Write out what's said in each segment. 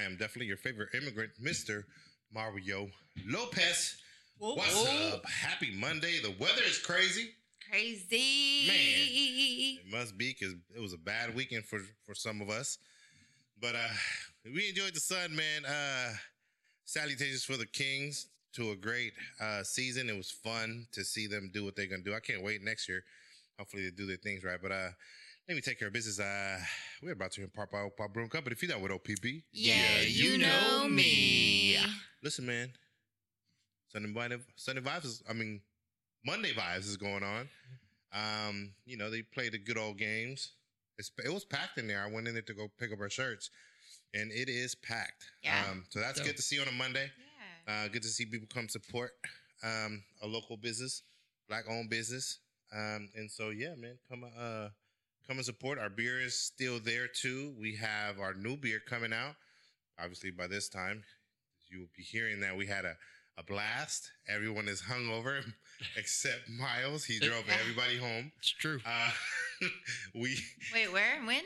I am definitely your favorite immigrant, Mr. Mario Lopez. Whoa, What's whoa. up? Happy Monday. The weather is crazy. Crazy. Man, It must be because it was a bad weekend for for some of us. But uh we enjoyed the sun, man. Uh salutations for the Kings to a great uh season. It was fun to see them do what they're gonna do. I can't wait next year. Hopefully they do their things right. But uh let me take care of business. Uh we're about to impart by Pop Broom Company. If you're not with OPP, Yeah, you know me. listen, man. Sunday Vibe, Sunday vibes. Is, I mean, Monday vibes is going on. Um, you know, they play the good old games. It's, it was packed in there. I went in there to go pick up our shirts, and it is packed. Yeah. Um, so that's So- good to see on a Monday. Yeah. Uh, good to see people come support um, a local business, black owned business. Um, and so yeah, man, come uh, come and support. Our beer is still there too. We have our new beer coming out. Obviously, by this time, you will be hearing that we had a, a blast. Everyone is hungover except Miles. He drove everybody home. It's true. Uh, we Wait, where and when?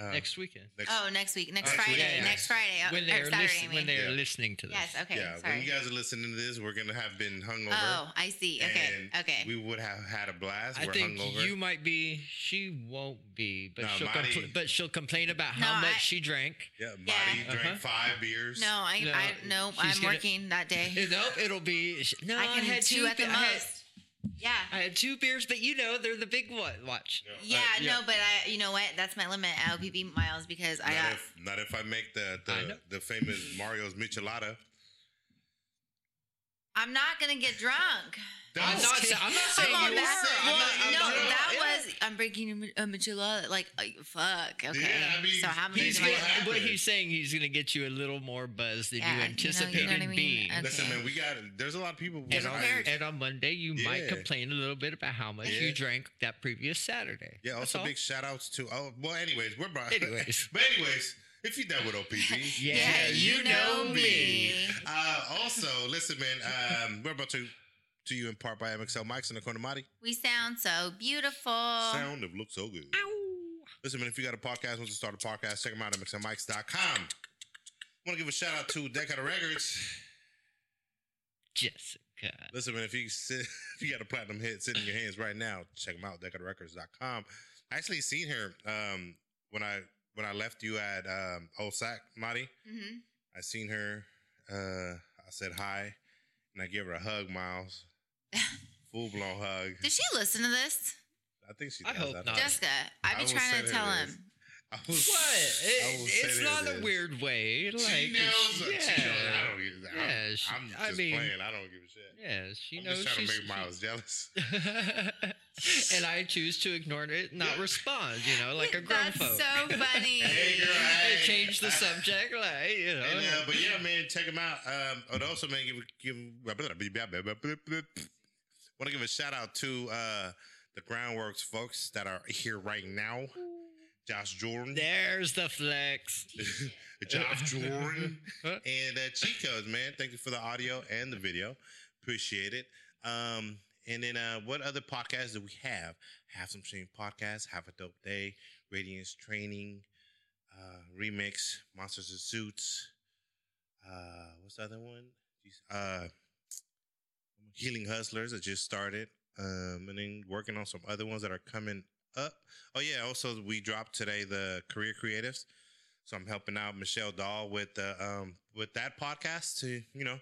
Uh, Next weekend. next- Oh, next week. Next Next Friday. week. Next Friday. uh, when they're Saturday. listen- I mean. when they're Yeah. listening to this. yes. Okay. yeah, sorry. when you guys are listening to this, we're gonna have been hungover. oh, I see. Okay. Okay. We would have had a blast. I we're think hungover. you might be. She won't be, but No, she'll Marty- compl- but she'll complain about No, how much I- she drank. Yeah, Yeah. Marty drank Uh-huh. five beers. no, I no, I, no I'm gonna- working that day. Nope, it'll be. sh- No, I can had two at the be- I had- most. Yeah. I had two beers, but you know they're the big one. Watch. Yeah, Uh, yeah. no, but I, you know what? That's my limit at OPP miles because I Not got. if, not if I make the I the, the famous Mario's Michelada. I'm not gonna get drunk. I'm not. sa- I'm not saying Come on, you that's, are. I'm well, not- I'm no, not- that yeah. was I'm breaking a mi- a Michelada. Like, uh, fuck. Okay. Yeah, I mean, so how many? He's what gonna, what he's saying, he's going to get you a little more buzz than Yeah, you you know- you know anticipated I mean? being. Okay. Listen, man, we got. There's a lot of people. And I- on, and on Monday, you might complain a little bit about how much Yeah. you drank that previous Saturday. yeah. That's Also, all. big shout outs to. Oh, well. Anyways, we're brought. Anyways. but anyways, if you're done with OPP, Yeah, you know me. Uh, also, listen, man. Um, we're about to to you in part by MXL Mics and the Conamati. We sound so beautiful. Sound of look so good. Listen, man, if you got a podcast, wants to start a podcast, check them out at mxlmics.com. Want to give a shout out to Decada Records. Jessica. Listen, man, if you sit, if you got a platinum hit sitting in your hands right now, check them out, decadarecords.com. I actually seen her um, when I when I left you at um, Old Sac, Marty. hmm I seen her. Uh, I said hi, and I gave her a hug, Miles. Full blown hug. Did she listen to this? I think she. I does. hope don't Jessica, I I be will trying send to her tell this. him. I was- What? I It, will it's say not this. a weird way. Like, She knows. yeah. She knows. I don't give a Yeah, I'm, she- I'm just I mean- playing. I don't give a shit. Yeah, she I'm knows just trying she's. to make Miles jealous. and I choose to ignore it, not respond. You know, like a grown That's folk. so funny. Hey, girl, I hey. change the subject, like you know. And, uh, but yeah, man, check them out. Um, and also, man, give give want to give a shout out to uh, the Groundworks folks that are here right now. Josh Jordan, There's the flex. Josh Jordan, and uh, Chicos, man. Thank you for the audio and the video. Appreciate it. Um, and then uh, what other podcasts do we have? Have some shame podcasts. Have a dope day. Radiance training. Uh, remix. Monsters and Suits. Uh, what's the other one? Uh, Healing Hustlers. that just started. Um, and then working on some other ones that are coming up. Oh yeah. Also, we dropped today the Career Creatives. So I'm helping out Michelle Dahl with the um with that podcast to you know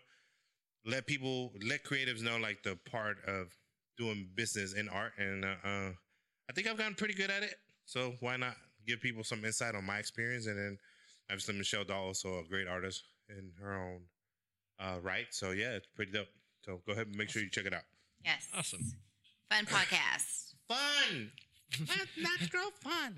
let people let creatives know like the part of doing business in art and uh, uh I think I've gotten pretty good at it. So why not give people some insight on my experience and then obviously Michelle Dahl also a great artist in her own uh right. So yeah, it's pretty dope. So go ahead and make sure you check it out. Yes. Awesome. Fun podcast. Fun. Natural fun.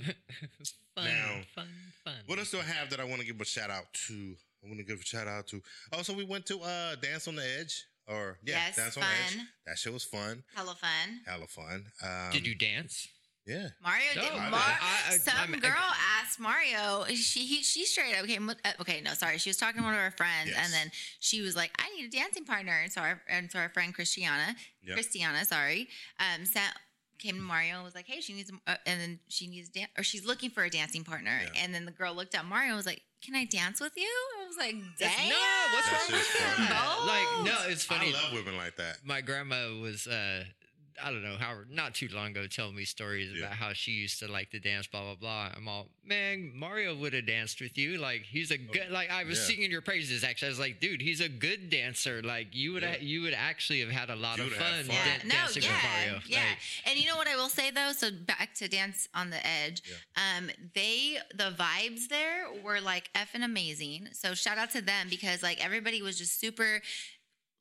fun, Now, fun, fun. What else do I have that I want to give a shout out to? I want to give a shout out to. Also, we went to uh Dance on the Edge, or yeah, Yes, Dance on the Edge. fun. That shit was fun, Hella fun. hella fun. Um, Did you dance? Yeah. Mario No, did. Mar- I- I- some I'm- I- girl asked Mario. She he, she straight up came. Uh, okay, no, sorry. She was talking to one of her friends, Yes. and then she was like, "I need a dancing partner." And so our and so our friend Christiana, Yep. Christiana, sorry, um, sent came to Mario and was like, "Hey, she needs," uh, and then she needs dance, or she's looking for a dancing partner. Yeah. And then the girl looked at Mario and was like, "Can I dance with you?" I was like, That's- "Damn, no, what's That's wrong with just funny. that? Like, no, it's funny. I love women like that. my grandma was uh I don't know how not too long ago telling me stories Yeah. about how she used to like to dance, blah blah blah. I'm all man, Mario would have danced with you. Like he's a good like I was Oh, Yeah. singing your praises actually. I was like, dude, he's a good dancer. Like you would Yeah. you would actually have had a lot You of fun, fun. Yeah, dan- no, dancing yeah, with Mario. yeah. Like, And you know what I will say though? So back to Dance on the Edge. Um, they the vibes there were like effing amazing. So shout out to them because like everybody was just super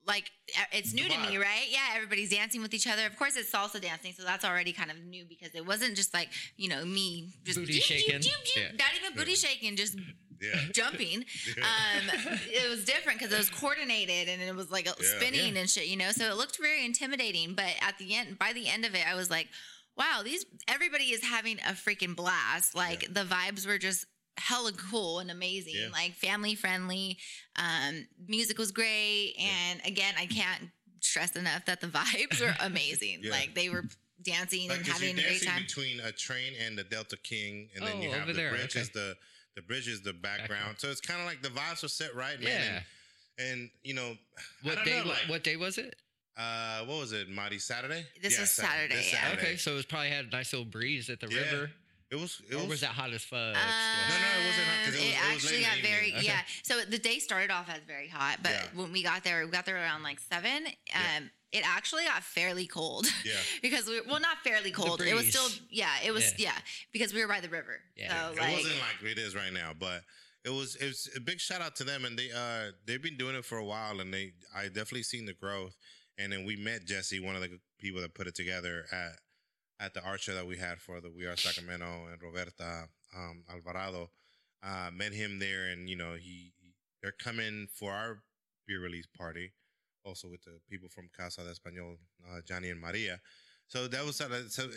like it's new to me, right? Yeah, everybody's dancing with each other. Of course, it's salsa dancing, so that's already kind of new because it wasn't just like you know me just Booty doop, shaking. doop, doop, Yeah. not even booty shaking, just Yeah. jumping. Um, it was different because it was coordinated and it was like Yeah. spinning and shit, you know. So it looked very intimidating. But at the end, by the end of it, I was like, wow, these everybody is having a freaking blast. Like the vibes were just hella cool and amazing, Yeah. like family friendly. Um, music was great, and again, I can't stress enough that the vibes were amazing. Yeah. Like they were dancing Like, and 'cause having you're a great time. between a train and the Delta King, and then Oh, you have over the there, bridge okay. is the the bridge is the background. Background. So it's kind of like the vibes were set right, man. yeah. And, and you know, What day? know, like, what day was it? Uh, what was it? Marty Saturday. This was Sat- Saturday, this yeah. Okay, so it was probably had a nice little breeze at the Yeah. river. It was. It or was. was that hot as fuck? Um. No, no, it wasn't hot 'cause it was- it it actually late got very evening. Okay. yeah. So the day started off as very hot, but Yeah. when we got there, we got there around like seven. Um, Yeah. it actually got fairly cold. Yeah. because we well not fairly cold. It was still yeah. It was Yeah. yeah. because we were by the river. Yeah. So it like wasn't like it is right now, but it was. It was a big shout out to them, and they uh they've been doing it for a while, and they I definitely seen the growth. And then we met Jesse, one of the people that put it together at at the art show that we had for the We Are Sacramento and Roberta um, Alvarado. Uh, met him there, and you know he they're coming for our beer release party, also with the people from Casa de Español, uh, Johnny and Maria. So that was so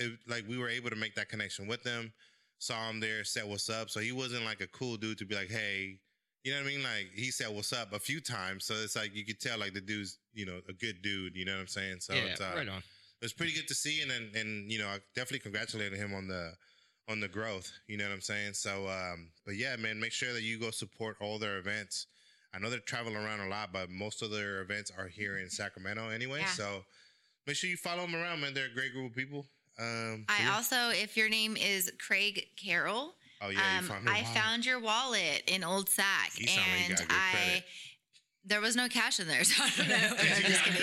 it, like we were able to make that connection with them. Saw him there, said what's up. So he wasn't like a cool dude to be like, hey, you know what I mean? Like he said what's up a few times. So it's like you could tell like the dude's you know a good dude. You know what I'm saying? So yeah, it's uh, right on. It was pretty good to see, and and, and you know, I definitely congratulated him on the on the growth. You know what I'm saying? So, um, but yeah, man, make sure that you go support all their events. I know they're traveling around a lot, but most of their events are here in Sacramento anyway. Yeah. So make sure you follow them around, man. They're a great group of people. Um, I yeah. also, if your name is Craig Carroll, oh yeah, um, found I wallet. found your wallet in Old Sac, You sound like you and good I credit. There was no cash in there, so I don't know. I'm just kidding.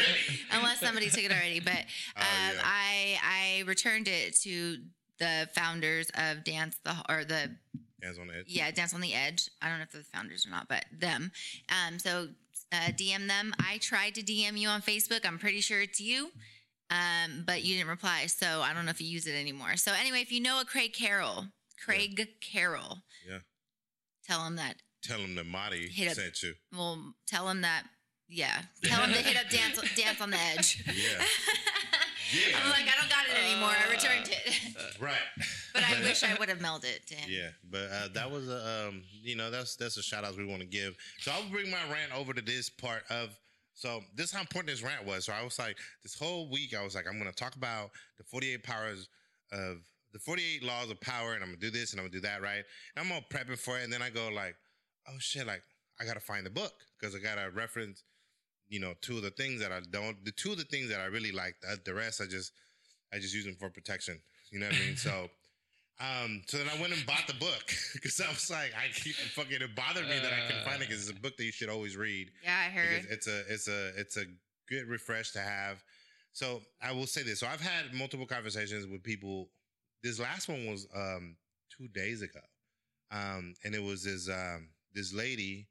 Unless somebody took it already, but Oh, um, yeah. I I returned it to the founders of Dance the or the Hands on the edge. yeah Dance on the Edge. I don't know if they're the founders or not, but them. Um, so uh, DM them. I tried to DM you on Facebook. I'm pretty sure it's you. Um, but you didn't reply, so I don't know if you use it anymore. So anyway, if you know a Craig Carroll, Craig Carroll, Yeah. tell him that. Tell them that Marty Hit up- sent you. Well, tell him that. Yeah, tell him to hit up dance dance on the edge. Yeah. Yeah. I'm like, I don't got it anymore. I returned it, Right. but I wish I would have mailed it to him. Yeah, but uh, that was a um, you know that's that's a shout out we want to give. So I'll bring my rant over to this part of. So this is how important this rant was. So I was like, this whole week I was like, I'm going to talk about the 48 powers of the 48 laws of power, and I'm gonna do this and I'm gonna do that, right? And I'm all prepping for it, and then I go like, oh shit, like I gotta find the book because I gotta reference, you know, two of the things that I don't, the two of the things that I really like. The, the rest I just, I just use them for protection. You know what I mean? So. Um, so then I went and bought the book because I was like, I keep fucking it bothered me that I couldn't find it because it's a book that you should always read Yeah, I heard. because it's a it's a it's a good refresh to have. So I will say this. So I've had multiple conversations with people. This last one was um two days ago. Um and it was this um this lady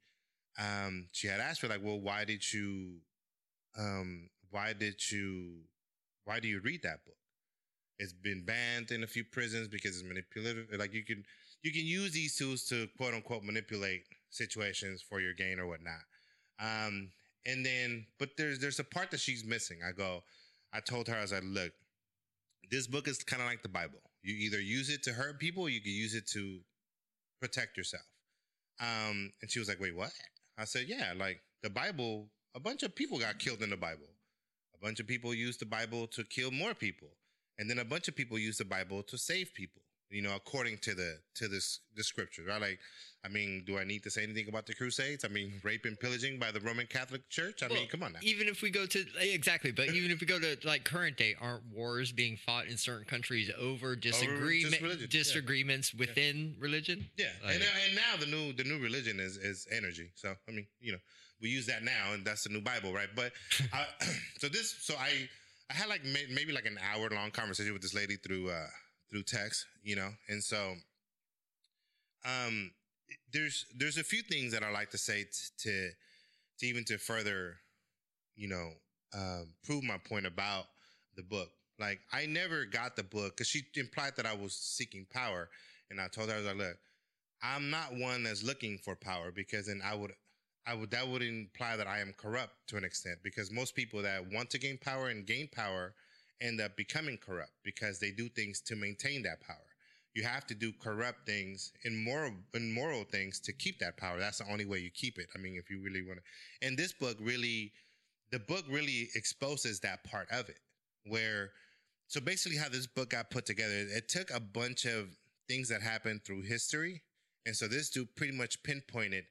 um she had asked me like, "Well, why did you um why did you why do you read that book?" It's been banned in a few prisons because it's manipulative. Like you can you can use these tools to quote unquote manipulate situations for your gain or whatnot. Um, and then, but there's there's a part that she's missing. I go, I told her, I was like, look, this book is kind of like the Bible. You either use it to hurt people, or you can use it to protect yourself. Um, and she was like, wait, what? I said, yeah, like the Bible. A bunch of people got killed in the Bible. A bunch of people used the Bible to kill more people. and then a bunch of people used the Bible to save people. You know, according to the to this the scriptures, right? Like, I mean, do I need to say anything about the Crusades? I mean, rape and pillaging by the Roman Catholic Church. I Well, mean, come on now. Even if we go to exactly, but even if we go to like current day, aren't wars being fought in certain countries over disagreement yeah. disagreements within religion? Yeah, Like- and, and now the new the new religion is is energy. So I mean, you know, we use that now, and that's the new Bible, right? But I, so this, so I I had like maybe like an hour long conversation with this lady through uh through text, you know, and so um there's there's a few things that I like to say t- to to even to further, you know, um, prove my point about the book. Like I never got the book because she implied that I was seeking power, and I told her I was like, look, I'm not one that's looking for power because then I would. I would that would imply that I am corrupt to an extent because most people that want to gain power and gain power end up becoming corrupt because they do things to maintain that power. You have to do corrupt things and moral and moral things to keep that power. That's the only way you keep it. I mean, if you really want to. And this book really, the book really exposes that part of it. Where, so basically, how this book got put together, it took a bunch of things that happened through history, and so this dude pretty much pinpointed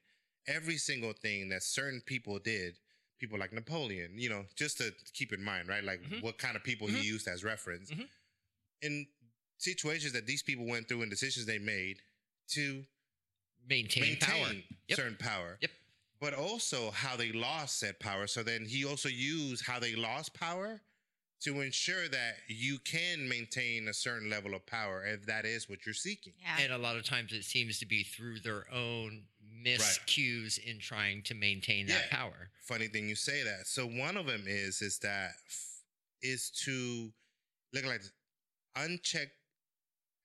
every single thing that certain people did. People like Napoleon, you know, just to keep in mind, right? Like Mhm. what kind of people Mhm. he used as reference. Mhm. In situations that these people went through and decisions they made to Maintain, maintain power. Yep. certain power. Yep. But also how they lost said power. So then he also used how they lost power to ensure that you can maintain a certain level of power if that is what you're seeking. Yeah. And a lot of times it seems to be through their own miscues in trying to maintain that Yeah. power. Funny thing you say that. So one of them is is that f- is to look like unchecked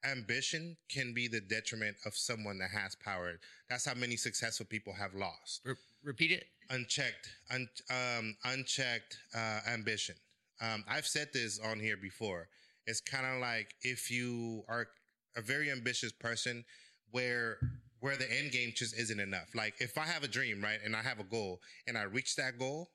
ambition can be the detriment of someone that has power. That's how many successful people have lost. Re- repeat it. unchecked, un, um, unchecked uh, ambition. Um, I've said this on here before. It's kind of like if you are a very ambitious person, where where the end game just isn't enough. Like if I have a dream, right, and I have a goal, and I reach that goal,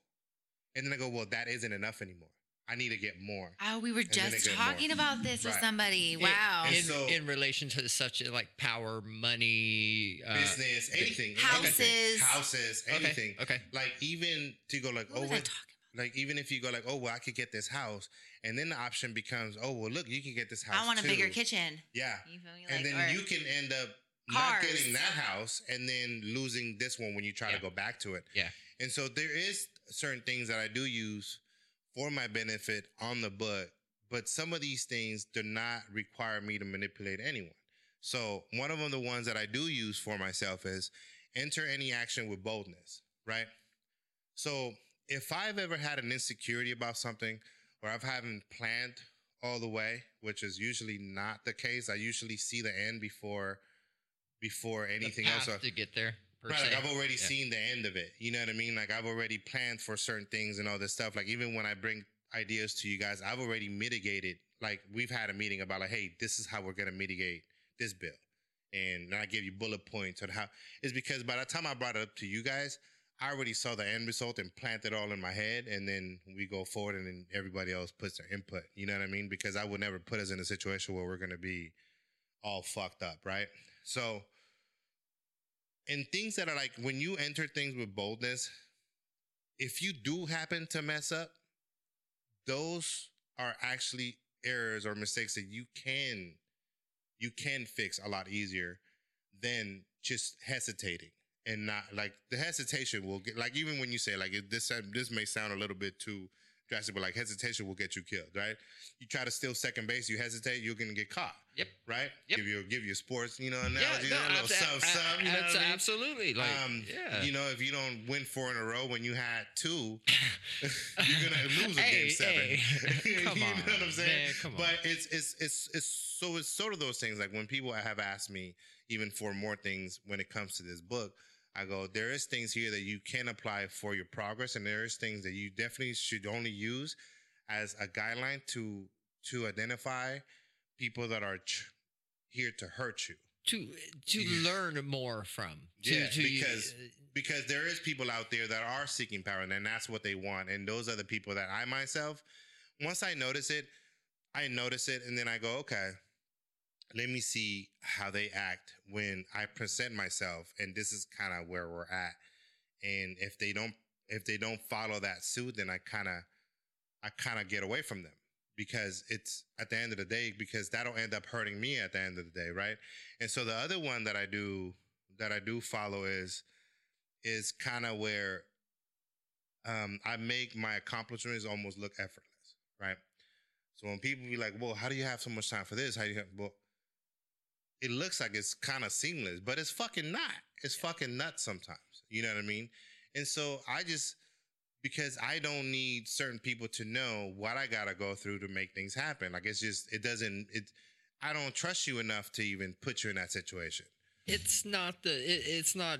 and then I go, well, that isn't enough anymore. I need to get more. Oh, we were then they just get more. talking about this with somebody. Wow. And In, so- in relation to such a, like power, money, uh, Business, anything, Houses. anything. houses, okay, anything. Okay. Like even to go like, what oh, was I talking like even if you go like, oh well, I could get this house, and then the option becomes, oh well, look, you can get this house. I want a bigger kitchen. Yeah, You feel me? and then or- you can end up not getting that house, and then losing this one when you try Yeah. to go back to it. Yeah. and so there is certain things that I do use for my benefit on the book, but some of these things do not require me to manipulate anyone. So one of them, the ones that I do use for myself is enter any action with boldness, right? So if I've ever had an insecurity about something or I've haven't planned all the way, which is usually not the case, I usually see the end before before anything else. to get there. Right, se. like I've already Yeah. seen the end of it. You know what I mean? Like I've already planned for certain things and all this stuff. Like even when I bring ideas to you guys, I've already mitigated. Like we've had a meeting about like, hey, this is how we're gonna mitigate this bill, and I give you bullet points on how. It's because by the time I brought it up to you guys, I already saw the end result and planned it all in my head, and then we go forward, and then everybody else puts their input. You know what I mean? Because I would never put us in a situation where we're gonna be all fucked up, right? So and things that are like when you enter things with boldness, if you do happen to mess up, those are actually errors or mistakes that you can you can fix a lot easier than just hesitating and not like the hesitation will get like even when you say like this this may sound a little bit too drastic, but like hesitation will get you killed, right? You try to steal second base, you hesitate, you're gonna get caught. Yep. Right? Yep. Give you give you sports, you know, analogy, Yeah, no, abso- something, something, you know abso- I mean? absolutely. Like, um, yeah. you know, if you don't win four in a row when you had two, you're gonna lose a Hey, game seven. hey. Come you on, know what I'm saying? man, come but on. it's it's it's it's so it's sort of those things. Like when people have asked me even for more things when it comes to this book, I go, there is things here that you can apply for your progress, and there is things that you definitely should only use as a guideline to to identify people that are ch- here to hurt you. to to Yeah. learn more from. To, Yeah, to, because- uh, because there is people out there that are seeking power and that's what they want and those are the people that i myself once i notice it I notice it and then I go, okay, let me see how they act when I present myself, and this is kind of where we're at. And if they don't, if they don't follow that suit, then I kind of, I kind of get away from them because it's at the end of the day because that'll end up hurting me at the end of the day, right? And so the other one that I do that I do follow is is kind of where um, I make my accomplishments almost look effortless, right? So when people be like, "Well, how do you have so much time for this?" How do you have, well, it looks like it's kind of seamless, but it's fucking not. It's fucking nuts sometimes. You know what I mean? And so I just because I don't need certain people to know what I gotta go through to make things happen. Like it's just it doesn't it. I don't trust you enough to even put you in that situation. It's not the it, it's not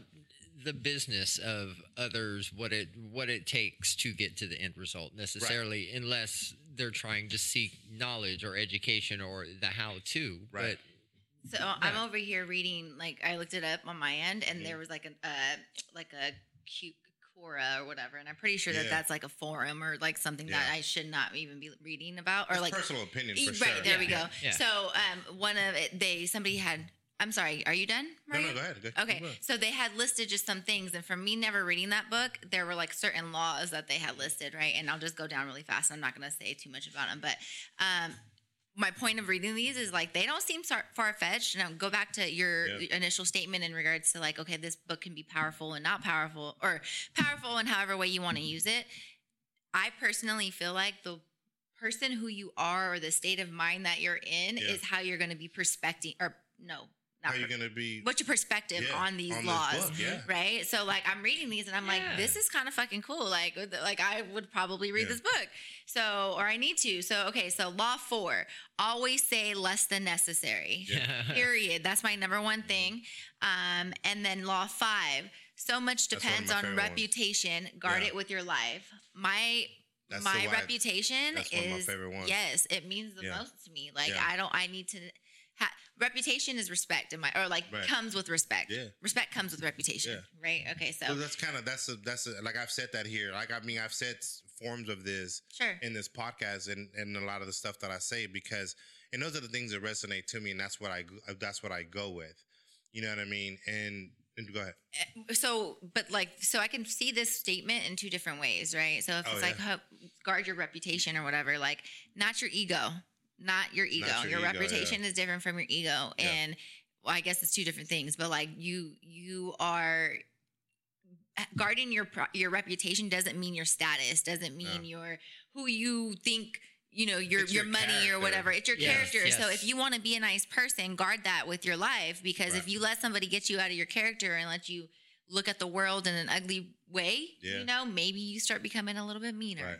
the business of others what it what it takes to get to the end result necessarily unless they're trying to seek knowledge or education or the how to Right. So I'm over here reading, like I looked it up on my end, and Mhm. there was like a uh, like a cute Quora or whatever, and I'm pretty sure that Yeah. that's like a forum or like something that I should not even be reading about, or It's like personal opinion for right sure. there we go. yeah. So um, one of it, they somebody had. I'm sorry. Are you done? No, no, go ahead. Go- Okay, so they had listed just some things, and for me never reading that book, there were like certain laws that they had listed, right? And I'll just go down really fast. I'm not going to say too much about them, but um, my point of reading these is like they don't seem far fetched. Now go back to your initial statement in regards to like, okay, this book can be powerful and not powerful, or powerful in however way you want to use it. I personally feel like the person who you are or the state of mind that you're in Yeah. is how you're going to be perspecting or no not are you gonna be? what's your perspective Yeah, on these on laws book, yeah. right so like i'm reading these and i'm like this is kind of fucking cool like like i would probably read Yeah. this book so or i need to so okay so law four always say less than necessary period that's my number one thing um and then law five so much That's one of depends on favorite ones. reputation guard Yeah. it with your life my That's my why- reputation that's one of my is favorite ones. yes it means the Yeah. most to me like Yeah. i don't i need to ha- reputation is respect in my or like Right. comes with respect Yeah. respect comes with reputation Yeah. right okay so Well, that's kind of that's a, that's a, like I've said that here. Like I mean, I've said forms of this sure in this podcast and and a lot of the stuff that I say because and those are the things that resonate to me, and that's what I uh, that's what I go with. You know what I mean? And, and go ahead. Eh, so but like so i can see this statement in two different ways right so if Oh, it's like yeah. ho- guard your reputation or whatever like not your ego not your ego. Not your your, ego, reputation is different from your ego. Yeah. and well, i guess it's two different things but like you you are uh, guarding your your reputation doesn't mean your status doesn't mean your who you think you know your It's your, your money character. or whatever. It's your Yes, character. So if you want to be a nice person guard that with your life because if you let somebody get you out of your character and let you look at the world in an ugly way Yeah. you know maybe you start becoming a little bit meaner. Right.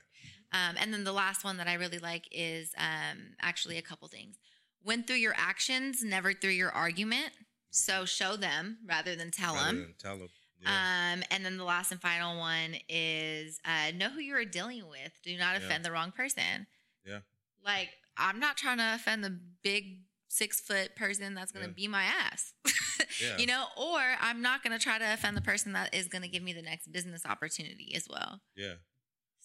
Um, and then the last one that i really like is um, actually a couple things win through your actions never through your argument so show them rather than tell Rather them than Tell them. Yeah. um, and then the last and final one is uh, know who you are dealing with. Do not Yeah. offend the wrong person. Yeah. Like I'm not trying to offend the big six foot person that's going to Yeah. be my ass. Yeah. You know, or I'm not going to try to offend the person that is going to give me the next business opportunity as well. yeah.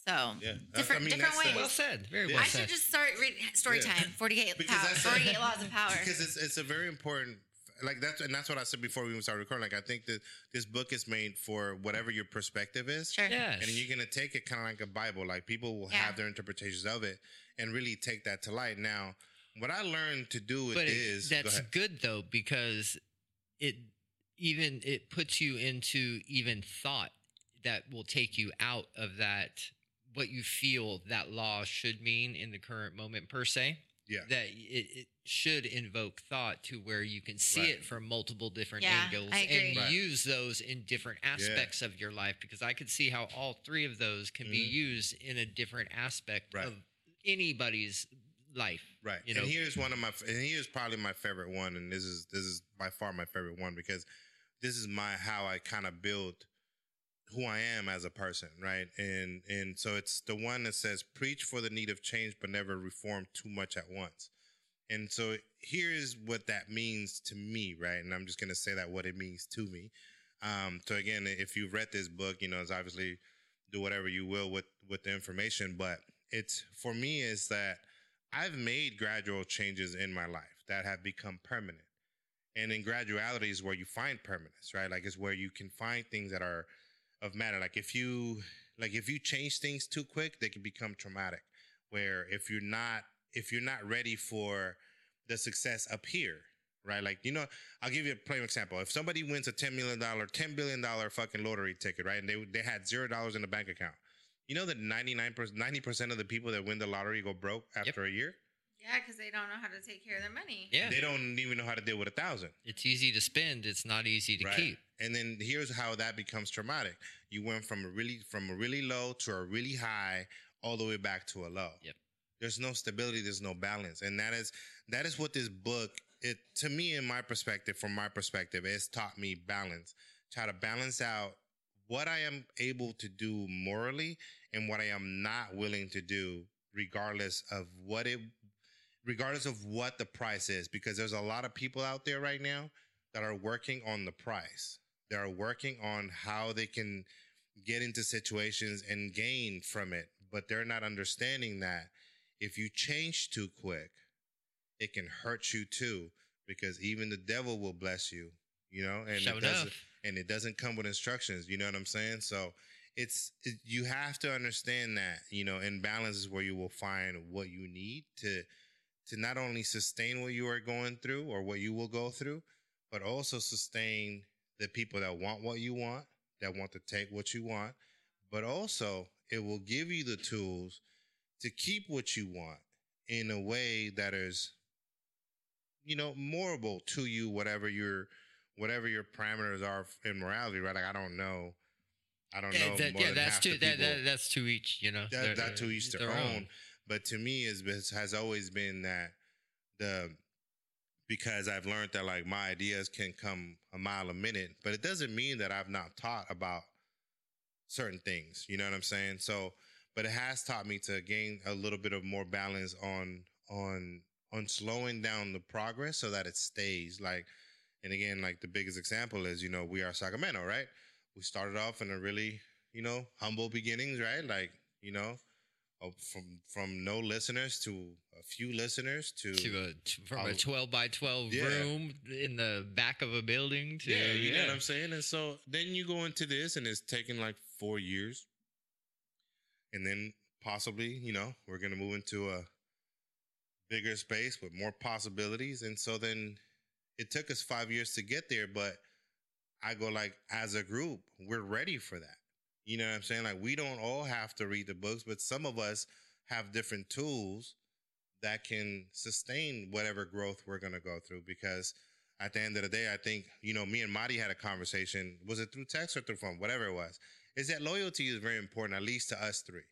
So Yeah. Different- different that's the- ways. well said very Yeah. well I said should just start reading story Yeah. time. 48 Because power, 48 laws of power. because it's it's a very important like that's and that's what I said before we even started recording. Like I think that this book is made for whatever your perspective is. Sure. yes And you're gonna take it kind of like a Bible. Like people will Yeah. have their interpretations of it and really take that to light. Now, what I learned to do with but it- is that's ahead. good though because it even it puts you into even thought that will take you out of that what you feel that law should mean in the current moment per se Yeah. that it, it should invoke thought to where you can see Right. it from multiple different Yeah, angles and Right. use those in different aspects of your life because i could see how all three of those can be Mhm. used in a different aspect Right. of anybody's life Right. you know? and here's one of my and here's probably my favorite one, and this is this is by far my favorite one because this is my how I kind of build who I am as a person, right? And and so it's the one that says preach for the need of change but never reform too much at once. And so here's what that means to me, right? And I'm just gonna say that what it means to me. Um, so again, if you've read this book, you know, it's obviously do whatever you will with with the information, but it's for me is that I've made gradual changes in my life that have become permanent. And in graduality is where you find permanence, right? Like it's where you can find things that are of matter. Like if you like if you change things too quick, they can become traumatic. Where if you're not if you're not ready for the success up here, right? Like, you know, I'll give you a plain example. If somebody wins a $10 million, $10 billion fucking lottery ticket, right? And they, they had $0 in the bank account. You know that 99%, 90% of the people that win the lottery go broke after a year? Yeah, because they don't know how to take care of their money. Yeah. They don't even know how to deal with a thousand. It's easy to spend. It's not easy to Right. keep. And then here's how that becomes traumatic. You went from a really from a really low to a really high, all the way back to a low. Yep. There's no stability. There's no balance, and that is that is what this book. It to me, in my perspective, from my perspective, it's taught me balance. Try to balance out what I am able to do morally and what I am not willing to do, regardless of what it, regardless of what the price is. Because there's a lot of people out there right now that are working on the price. They are working on how they can get into situations and gain from it, but they're not understanding that if you change too quick, it can hurt you too, because even the devil will bless you, you know, and it doesn't, enough. and it doesn't come with instructions. You know what I'm saying? So it's it, you have to understand that you know, in balance is where you will find what you need to to not only sustain what you are going through or what you will go through, but also sustain the people that want what you want, that want to take what you want, but also it will give you the tools to keep what you want in a way that is you know morable to you whatever your whatever your parameters are in morality right? Like i don't know. I don't Yeah, know that- yeah, that's to that, that, that's to each. You know, that, that to each their, own. But to me, is has always been that the because I've learned that like my ideas can come a mile a minute, but it doesn't mean that I've not taught about certain things. You know what I'm saying? So, but it has taught me to gain a little bit of more balance on on on slowing down the progress so that it stays like. And again, like the biggest example is, you know, we are Sacramento, right? We started off in a really, you know, humble beginnings, right? Like, you know, Uh, from from no listeners to a few listeners to, to a from I'll- a twelve by twelve Yeah. room in the back of a building to yeah, you know what I'm saying. And so then you go into this, and it's taken like four years, and then possibly, you know, we're gonna move into a bigger space with more possibilities, and so then it took us five years to get there, but I go like, as a group, we're ready for that. You know what I'm saying? Like we don't all have to read the books, but some of us have different tools that can sustain whatever growth we're going to go through because at the end of the day, I think, you know, me and Marty had a conversation. Was it through text or through phone? Whatever it was. Is that loyalty is very important, at least to us three.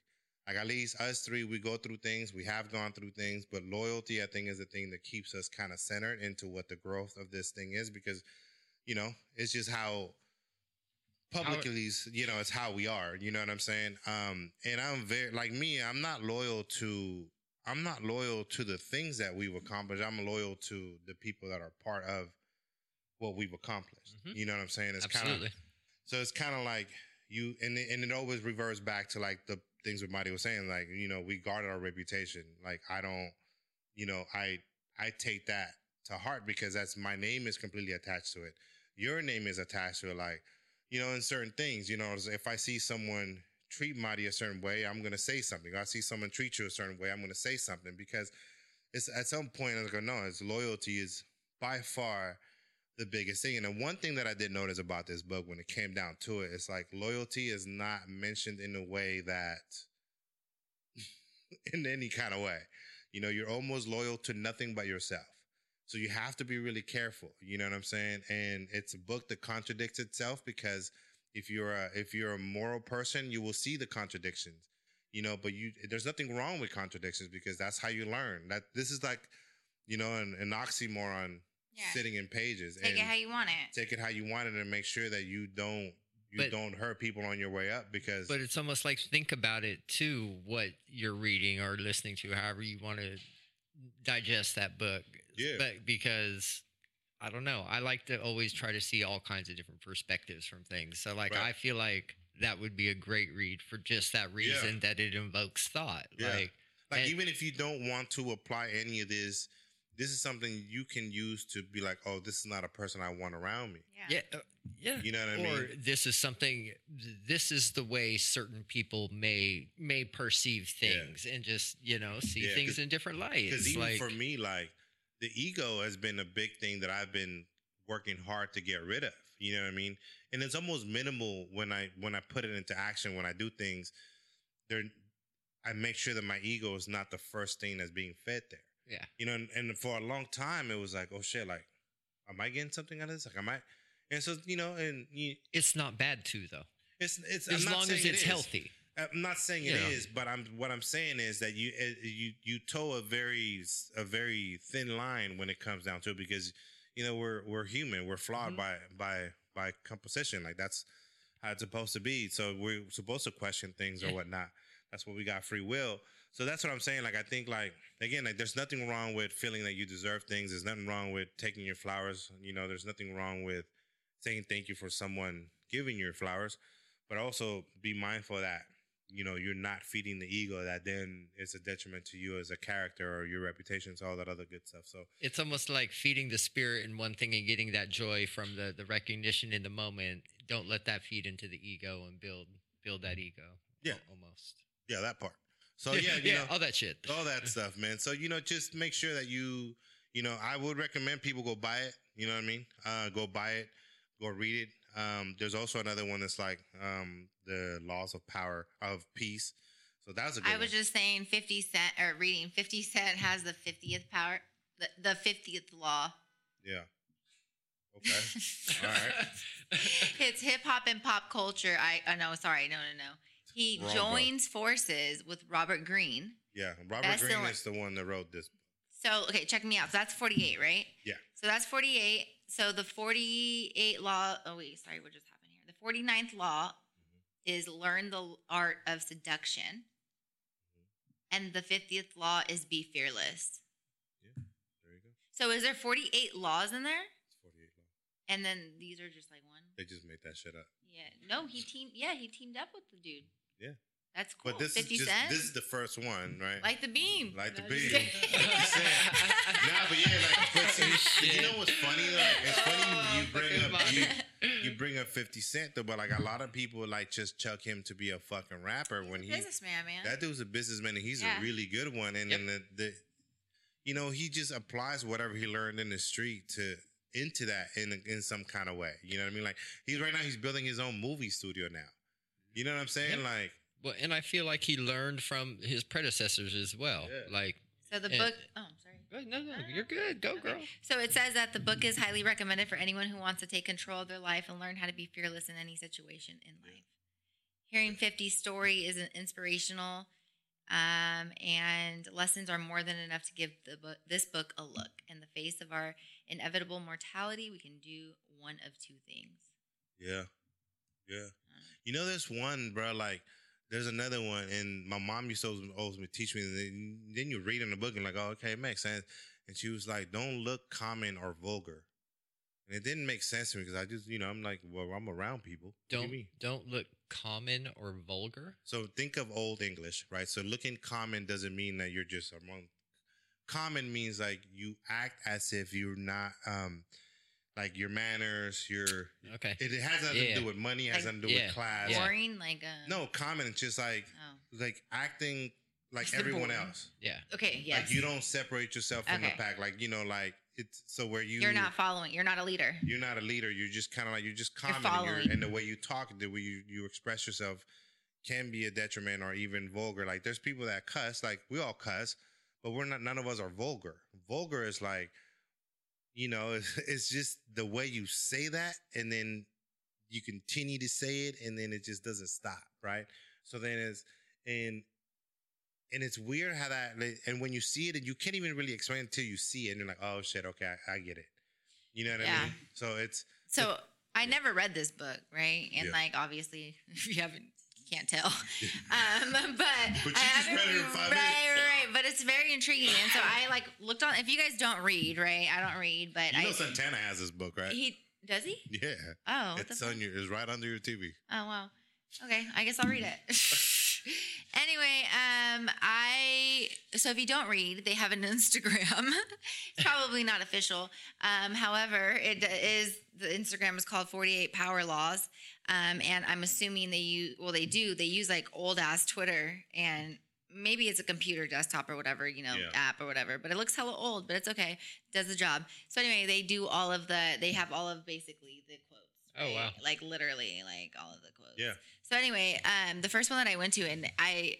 Like at least us three, we go through things, we have gone through things, but loyalty, I think, is the thing that keeps us kind of centered into what the growth of this thing is because, you know, it's just how publicly, you know, it's how we are. You know what I'm saying? Um, and I'm very like me. I'm not loyal to. I'm not loyal to the things that we've accomplished. I'm loyal to the people that are part of what we've accomplished. Mhm. You know what I'm saying? It's kind of absolutely. so it's kind of like you, and it, and it always reverts back to like the things what Marty was saying. Like you know, we guarded our reputation. Like I don't, you know, I I take that to heart because that's my name is completely attached to it. Your name is attached to it. Like you know, in certain things, you know, if I see someone treat Marty a certain way, I'm gonna say something. I see someone treat you a certain way, I'm gonna say something because it's at some point I was going, no, it's loyalty is by far the biggest thing. And the one thing that I did notice about this book when it came down to it, it's like loyalty is not mentioned in a way that in any kind of way. You know, you're almost loyal to nothing but yourself. So you have to be really careful. You know what I'm saying? And it's a book that contradicts itself because if you're a if you're a moral person, you will see the contradictions. You know, but you there's nothing wrong with contradictions because that's how you learn. That this is like, you know, an, an oxymoron Yeah. sitting in pages. Take and it how you want it. take it how you want it and make sure that you don't you But- don't hurt people on your way up because But it's almost like think about it too, what you're reading or listening to, however you want to digest that book. Yeah. But because I don't know, I like to always try to see all kinds of different perspectives from things. So like Right. I feel like that would be a great read for just that reason that it invokes thought. Yeah. Like Like And- even if you don't want to apply any of this, this is something you can use to be like, oh, this is not a person I want around me. Yeah, uh, yeah. You know what I or mean? Or this is something. This is the way certain people may may perceive Yeah. things and just you know see Yeah, things 'cause- in different lights. Because even Like for me, like the ego has been a big thing that I've been working hard to get rid of. You know what I mean? And it's almost minimal when I when I put it into action. When I do things, there, I make sure that my ego is not the first thing that's being fed there. yeah, You know, and, and for a long time, it was like, oh shit, like, am I getting something out of this? Like, am I? And so you know, and you, it's not bad too though, it's it's as I'm long as it it's is. healthy. I'm not saying it You is, but I'm what I'm saying is that you eh, you you toe a very a very thin line when it comes down to it because you know we're we're human, we're flawed Mhm. by by by composition, like that's how it's supposed to be. So we're supposed to question things or whatnot. That's what we got free will. So that's what I'm saying. Like I think like again, like there's nothing wrong with feeling that you deserve things. There's nothing wrong with taking your flowers. You know, there's nothing wrong with saying thank you for someone giving you your flowers, but also be mindful that you know you're not feeding the ego that then it's a detriment to you as a character or your reputation, so all that other good stuff. So It's almost like feeding the spirit in one thing and getting that joy from the the recognition in the moment. Don't let that feed into the ego and build build that ego. Yeah. almost. yeah, that part. So yeah, you know, all that shit. all that stuff, man. So you know, just make sure that you, you know, I would recommend people go buy it. You know what I mean? Uh, go buy it, go read it. Um, there's also another one that's like um, the laws of power of peace. So that was a good I was one. just saying 50 Cent or reading 50 Cent has the 50th power, the, the 50th law. yeah. Okay. All right. it's hip hop and pop culture. I oh no, sorry, no, no, no. He Wrong, joins forces with Robert Greene. Yeah. Robert Best Greene seller- is the one that wrote this. Book. So okay, check me out. So that's 48, right? Yeah. So that's 48. So the 48 law. Oh wait, sorry, what just happened here? The 49th law. Is learn the art of seduction, Mm-hmm. and the 50th law is be fearless. Yeah, there you go. So is there 48 laws in there? It's 48 law. And then these are just like one. They just made that shit up. Yeah. No, he teamed. Yeah, he teamed up with the dude. Yeah. That's cool. But this is 50 just Cent. this is the first one, right? like the beam. Like the beam. just nah, but yeah, like, but see, you know what's funny? Like, it's funny Oh, you bring up you, money. You bring up Fifty Cent though, but like a lot of people like just chuck him to be a fucking rapper when He's when a he businessman, man. that dude's a businessman and he's Yeah. a really good one, and Yep. then the, the you know he just applies whatever he learned in the street to into that in in some kind of way. You know what I mean? Like he's right now he's building his own movie studio now. You know what I'm saying? Yep. Like Well, and I feel like he learned from his predecessors as well. Yeah. Like, so the and- book. Eh. Oh, I'm sorry. no, no, you're good. Go, girl. So it says that the book is highly recommended for anyone who wants to take control of their life and learn how to be fearless in any situation in life. Hearing 50's story is an inspirational, um, and lessons are more than enough to give the book, this book a look. In the face of our inevitable mortality, we can do one of two things. Yeah. Yeah. Um, you know, there's one, bro, like, there's another one, and my mom used to always, teach me, and then- then you read in the book and like, oh, okay, it makes sense. And she was like, don't look common or vulgar. And it didn't make sense to me because I just, you know, I'm like, well, I'm around people. What do you Don't mean? don't look common or vulgar. So think of old English, right? So looking common doesn't mean that you're just among. Common means like you act as if you're not, um, like your manners, your. Okay. It, it has nothing Yeah. to do with money. It has Like- nothing to do Yeah. with class. Yeah. Boring, like a No, common. It's just like Oh, like acting like Just everyone else. Yeah. okay. Yes. Like you don't separate yourself from Okay. the pack. Like you know, like it's so where you You're not following. You're not a leader. you're not a leader. You're just kind of like you're just You're common. and, you're- following. and the way you talk, the way you you express yourself, can be a detriment or even vulgar. Like there's people that cuss. Like we all cuss, but we're not. None of us are vulgar. Vulgar is like, you know, it's, it's just the way you say that, and then you continue to say it, and then it just doesn't stop, right? So then it's and and it's weird how that and when you see it and you can't even really explain it until you see it and you're like oh shit okay I, I get it you know what Yeah. I mean so it's So I never read this book, right? And Yeah. like obviously, if you haven't, can't tell. Um, but But you I just read it in five right, right. But it's very intriguing, and so I like looked on. If you guys don't read, right? I don't read, but you know Santana has this book right he does he? yeah Oh, it's on your it's right under your TV Oh wow. Okay, I guess I'll read it. Anyway, um, I so if you don't read, they have an Instagram. probably not official. Um, however, it is the Instagram is called Forty Eight Power Laws, um, and I'm assuming they use well they do they use like old ass Twitter and maybe it's a computer desktop or whatever you know Yeah. app or whatever, but it looks hella old, but it's okay, does the job. So anyway, they do all of the they have all of basically the quotes. Oh, right? wow. Like literally, like all of the quotes. Yeah. So anyway, um, the first one that I went to, and I,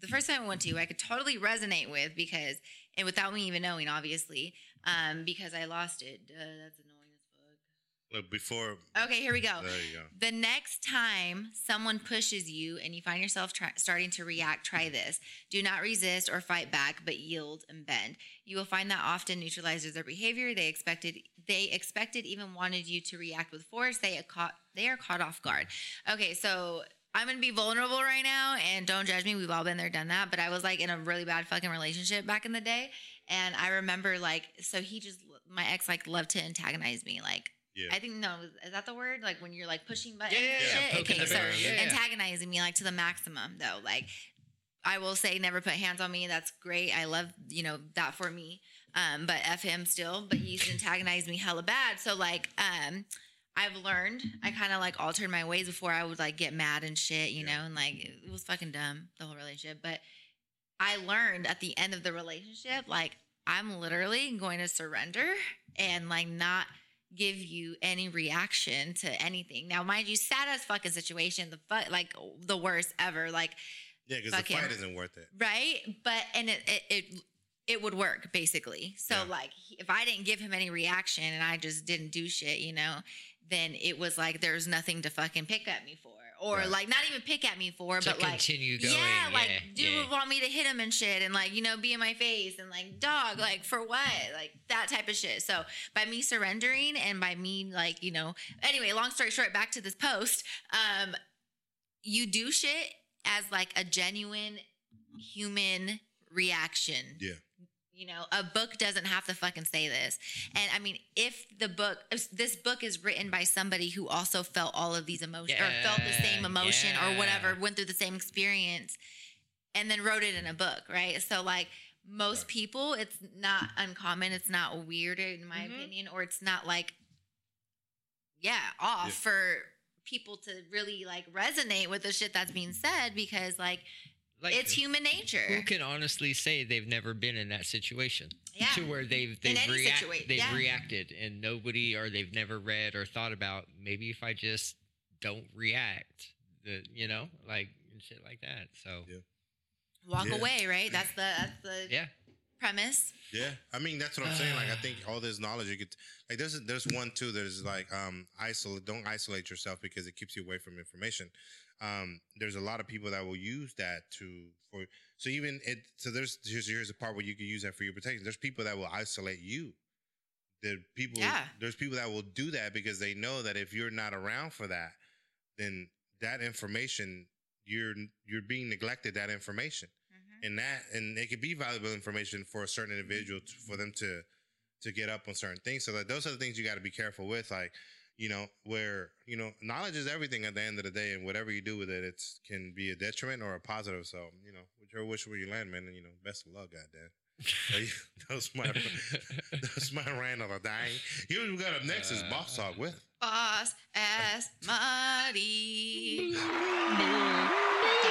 the first time I went to, I could totally resonate with because, and without me even knowing, obviously, um, because I lost it. Duh, that's annoying Uh, before. Okay, here we go. there you go. The next time someone pushes you and you find yourself try- starting to react, try this. Do not resist or fight back, but yield and bend. You will find that often neutralizes their behavior. They expected, they expected, even wanted you to react with force. They are caught, they are caught off guard. Okay, so I'm gonna be vulnerable right now, and don't judge me. We've all been there, done that. But I was like in a really bad fucking relationship back in the day, and I remember like, so he just, my ex like loved to antagonize me, like. Yeah. I think no, is that the word? Like when you're like pushing buttons Yeah, and yeah, shit. okay, so bear, yeah, yeah. antagonizing me like to the maximum though. Like I will say never put hands on me. That's great. I love, you know, that for me. Um, but F him still, but he's antagonized me hella bad. So like um I've learned I kind of like altered my ways before I would like get mad and shit, you Yeah. know, and like it was fucking dumb, the whole relationship. But I learned at the end of the relationship, like I'm literally going to surrender and like not give you any reaction to anything. Now, mind you, sad as fucking situation, the fuck like the worst ever, like Yeah, because the him. fight isn't worth it. right? But and it it it, it would work basically. So Yeah. like if I didn't give him any reaction and I just didn't do shit, you know, then it was like there's nothing to fucking pick at me for. Or Right. like not even pick at me for, To but like continue going. yeah, like yeah, dude yeah. would want me to hit him and shit, and like you know be in my face and like dog, like for what, like that type of shit. So by me surrendering and by me like you know, anyway, long story short, back to this post, um, you do shit as like a genuine human reaction. Yeah. You know, a book doesn't have to fucking say this. And I mean, if the book, if this book is written by somebody who also felt all of these emotions or felt the same Yeah, emotion or whatever, went through the same experience and then wrote it in a book, right? So, like, most people, it's not uncommon. It's not weird, in my Mhm. opinion, or it's not like, yeah, off Yeah. for people to really like resonate with the shit that's being said because, like, Like, it's human nature. Who can honestly say they've never been in that situation? Yeah. To where they've they've, any react, situa- they've yeah. reacted and nobody or they've never read or thought about maybe if I just don't react, the you know, like and shit like that. So Yeah. Walk Yeah. away, right? That's the that's the yeah. Premise. Yeah, I mean that's what I'm saying. Like I think all this knowledge you could like there's there's one too that is like um isolate don't isolate yourself because it keeps you away from information. Um, there's a lot of people that will use that to for so even it so there's here's here's a part where you can use that for your protection. There's people that will isolate you. There people Yeah. there's people that will do that because they know that if you're not around for that, then that information you're you're being neglected that information and that and it could be valuable information for a certain individual to, for them to to get up on certain things. So that those are the things you got to be careful with like you know where you know knowledge is everything at the end of the day and whatever you do with it it's can be a detriment or a positive. So you know whichever wish where you land man and you know best of luck goddamn. So, yeah, that was my that was my rant of the day here we got up next is boss talk with. Boss ass Marty.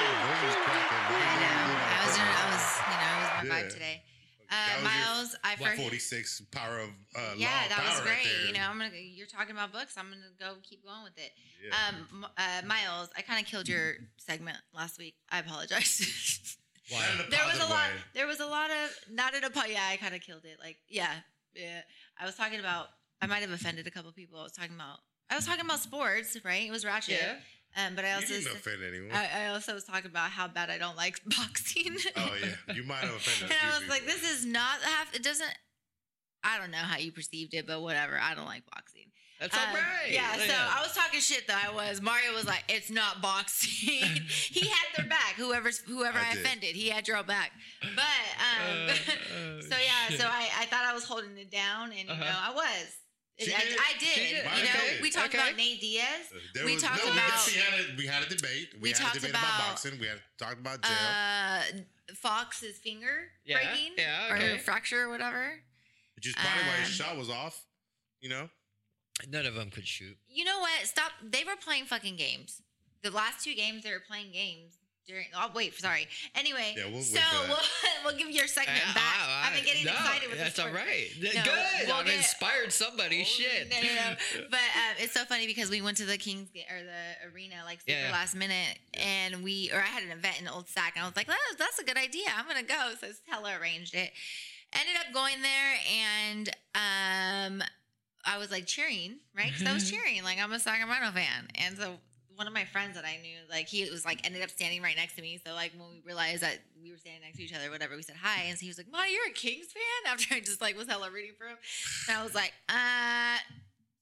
I know. I was doing, I was, you know, I was my Yeah. vibe today. Uh, was your Miles, I first. 46 power of uh, Yeah, that was power right great. you know, I'm gonna. You're talking about books. I'm gonna go keep going with it. Yeah. Um, uh, Miles, I kind of killed your segment last week. I apologize. Why? Not in a there was a lot. way. There was a lot of not in a Yeah, I kind of killed it. Like, yeah, yeah. I was talking about. I might have offended a couple people. I was talking about. I was talking about sports, right? It was ratchet. Yeah. Um, but I You also. didn't s- offend anyone. I, I also was talking about how bad I don't like boxing. oh yeah, you might have offended. and I was like, this is not half. It doesn't. I don't know how you perceived it, but whatever. I don't like boxing. That's Um, all right. Yeah, so I was talking shit though. I was. Mario was like, "It's not boxing." he had their back. Whoever's whoever I I, offended, he had your back. But um, Uh, uh, so yeah, shit. so I, I thought I was holding it down, and you Uh-huh. know I was. She I, did? I did. Did. You know, Okay. we talked Okay. about Nate Diaz. There we was, talked no, about we, had a, we had a debate. We, We had talked a debate about, about, boxing. We had talked about jail. uh, Fox's finger Yeah, breaking yeah, or okay. fracture or whatever. which is probably why his um, shot was off. You know? None of them could shoot. You know what? Stop. They were playing fucking games. The last two games they were playing games during. Oh wait, sorry. Anyway, Yeah, we'll so we'll, we'll give your segment Ah, back. ah, I've been getting no, excited with That's this That's all right. No, Good. we'll I've get- inspired somebody. Shit. No, no, no. But um, it's so funny because we went to the Kings or the arena like super Yeah, yeah. last minute, and we or I had an event in Old Sac, and I was like, "That's that's a good idea. I'm gonna go." So Stella arranged it. Ended up going there, and um, I was like cheering, right? Because I was cheering, like I'm a Sacramento fan, and so one of my friends that I knew, like he was like ended up standing right next to me. So like when we realized that we were standing next to each other, whatever, we said hi, and so he was like, "Ma, you're a Kings fan?" After I just like was hella rooting for him, and I was like, "Uh."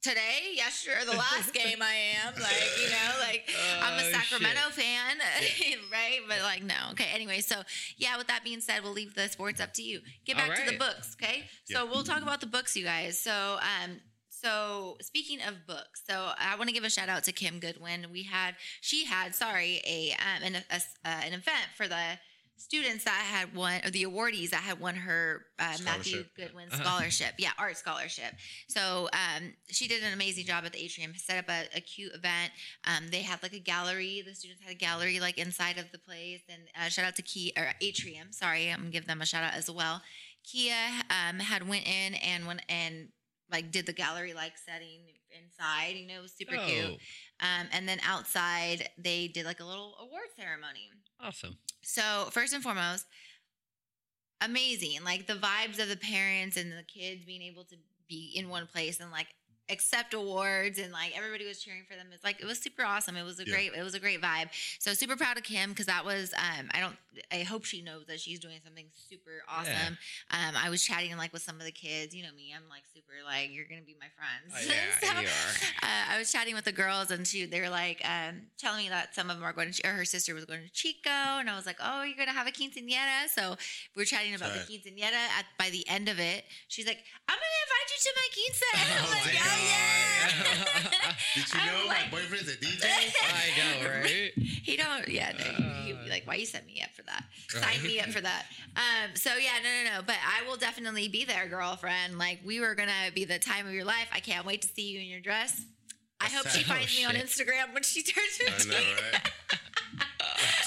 Today, yesterday, or the last game, I am like, you know, like I'm Oh, a shit. Sacramento fan, right? But like, no, okay. Anyway, so yeah. With that being said, we'll leave the sports up to you. Get back to the books, okay? So we'll talk about the books, you guys. So, um, so speaking of books, so I want to give a shout out to Kim Goodwin. We had, she had, sorry, a um, an a, uh, an event for the students that had won, or the awardees that had won her uh, Matthew Goodwin scholarship, yeah, art scholarship. So um, she did an amazing job at the atrium. Set up a, a cute event. Um, they had like a gallery. The students had a gallery like inside of the place. And uh, shout out to Key or Atrium. Sorry, I'm gonna give them a shout out as well. Kia um, had went in and went and like did the gallery like setting inside. You know, it was super cute. Oh, Um, and then outside they did like a little award ceremony. awesome. So first and foremost, amazing. Like the vibes of the parents and the kids being able to be in one place and like accept awards and like everybody was cheering for them. It's like it was super awesome. It was a Yeah. great it was a great vibe. So super proud of Kim because that was um I don't I hope she knows that she's doing something super awesome. Um I was chatting like with some of the kids. You know me, I'm like super like you're gonna be my friends. Oh, yeah, So, you are. uh, I was chatting with the girls, and she they were like um, telling me that some of them are going to, or her sister was going to Chico, and I was like, "Oh, you're gonna have a quinceanera." So we are chatting about Right. the quinceanera. At by the end of it, she's like, "I'm gonna invite you to my quince." And I'm like, my "Oh yeah." Did you I'm know like- my boyfriend's a DJ? I know, right? he don't. Yeah, no, he'd be like, "Why you set me up for that? Sign me up for that." Um. So yeah, no, no, no. But I will definitely be there, girlfriend. Like we were gonna be the time of your life. I can't wait to see you in your dress. I hope she Oh, finds me on. Instagram when she turns I know, right?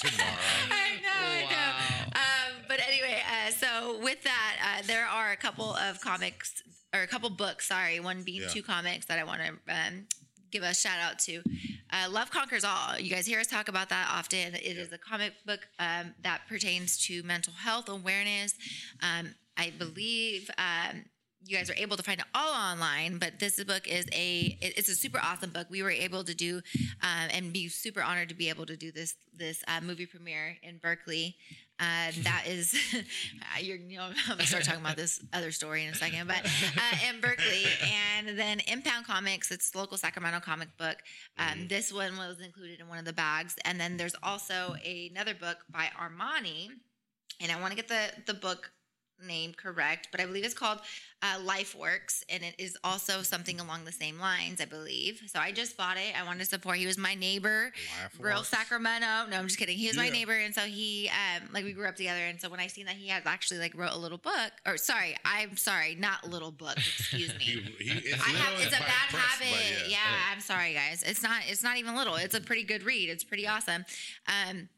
Tomorrow. I know, I know. Wow. Um, but anyway, uh, so with that, uh, there are a couple of comics or a couple books. Sorry, one being Yeah. two comics that I want to um, give a shout out to. Uh, Love conquers all. You guys hear us talk about that often. It is a comic book um, that pertains to mental health awareness. Um, I believe. Um, you guys are able to find it all online, but this book is a it's a super awesome book. We were able to do um, and be super honored to be able to do this this uh, movie premiere in Berkeley. Uh, that is, you're, you know, I'm gonna start talking about this other story in a second, but uh, in Berkeley, and then Impound Comics, it's a local Sacramento comic book. Um, This one was included in one of the bags, and then there's also another book by Armani, and I want to get the the book name correct, but I believe it's called uh, Life Works, and it is also something along the same lines, I believe. So I just bought it. I wanted to support. He was my neighbor, real. Sacramento. No, I'm just kidding. He was my neighbor, and so he, um, like, we grew up together. And so when I seen that he had actually like wrote a little book, or sorry, I'm sorry, not little book. Excuse me. He, he, it's, I have it's a bad habit. but yeah. I'm sorry, guys. It's not it's not even little. It's a pretty good read. It's pretty awesome. Um,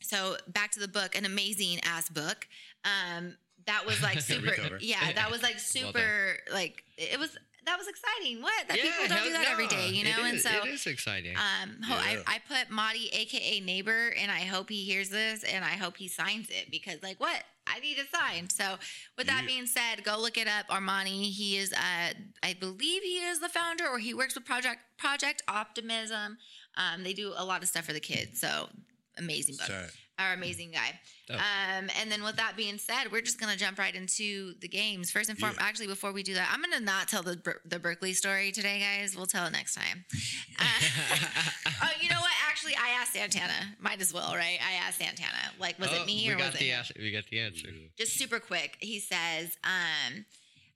so back to the book, an amazing ass book. Um, that was like super. Yeah, that was like Well super. like it was that was exciting. What that people don't do that every no. day, you know. It and so it is exciting. um, ho- Yeah. I, I put Marty, aka neighbor, and I hope he hears this, and I hope he signs it because, like, what I need it sign. So, with that Yeah. being said, go look it up. Armani, he is, uh, I believe he is the founder, or he works with Project Project Optimism. Um, they do a lot of stuff for the kids. So, amazing book. Sorry. Our amazing guy. Dope. Um, and then with that being said, we're just gonna jump right into the games. First and foremost, Yeah. actually, before we do that, I'm gonna not tell the the Berkeley story today, guys. We'll tell it next time. Uh, oh, you know what? Actually, I asked Santana. Might as well, right? I asked Santana. Like, was Oh, it me or was it the answer. We got the answer. Just super quick. He says, um,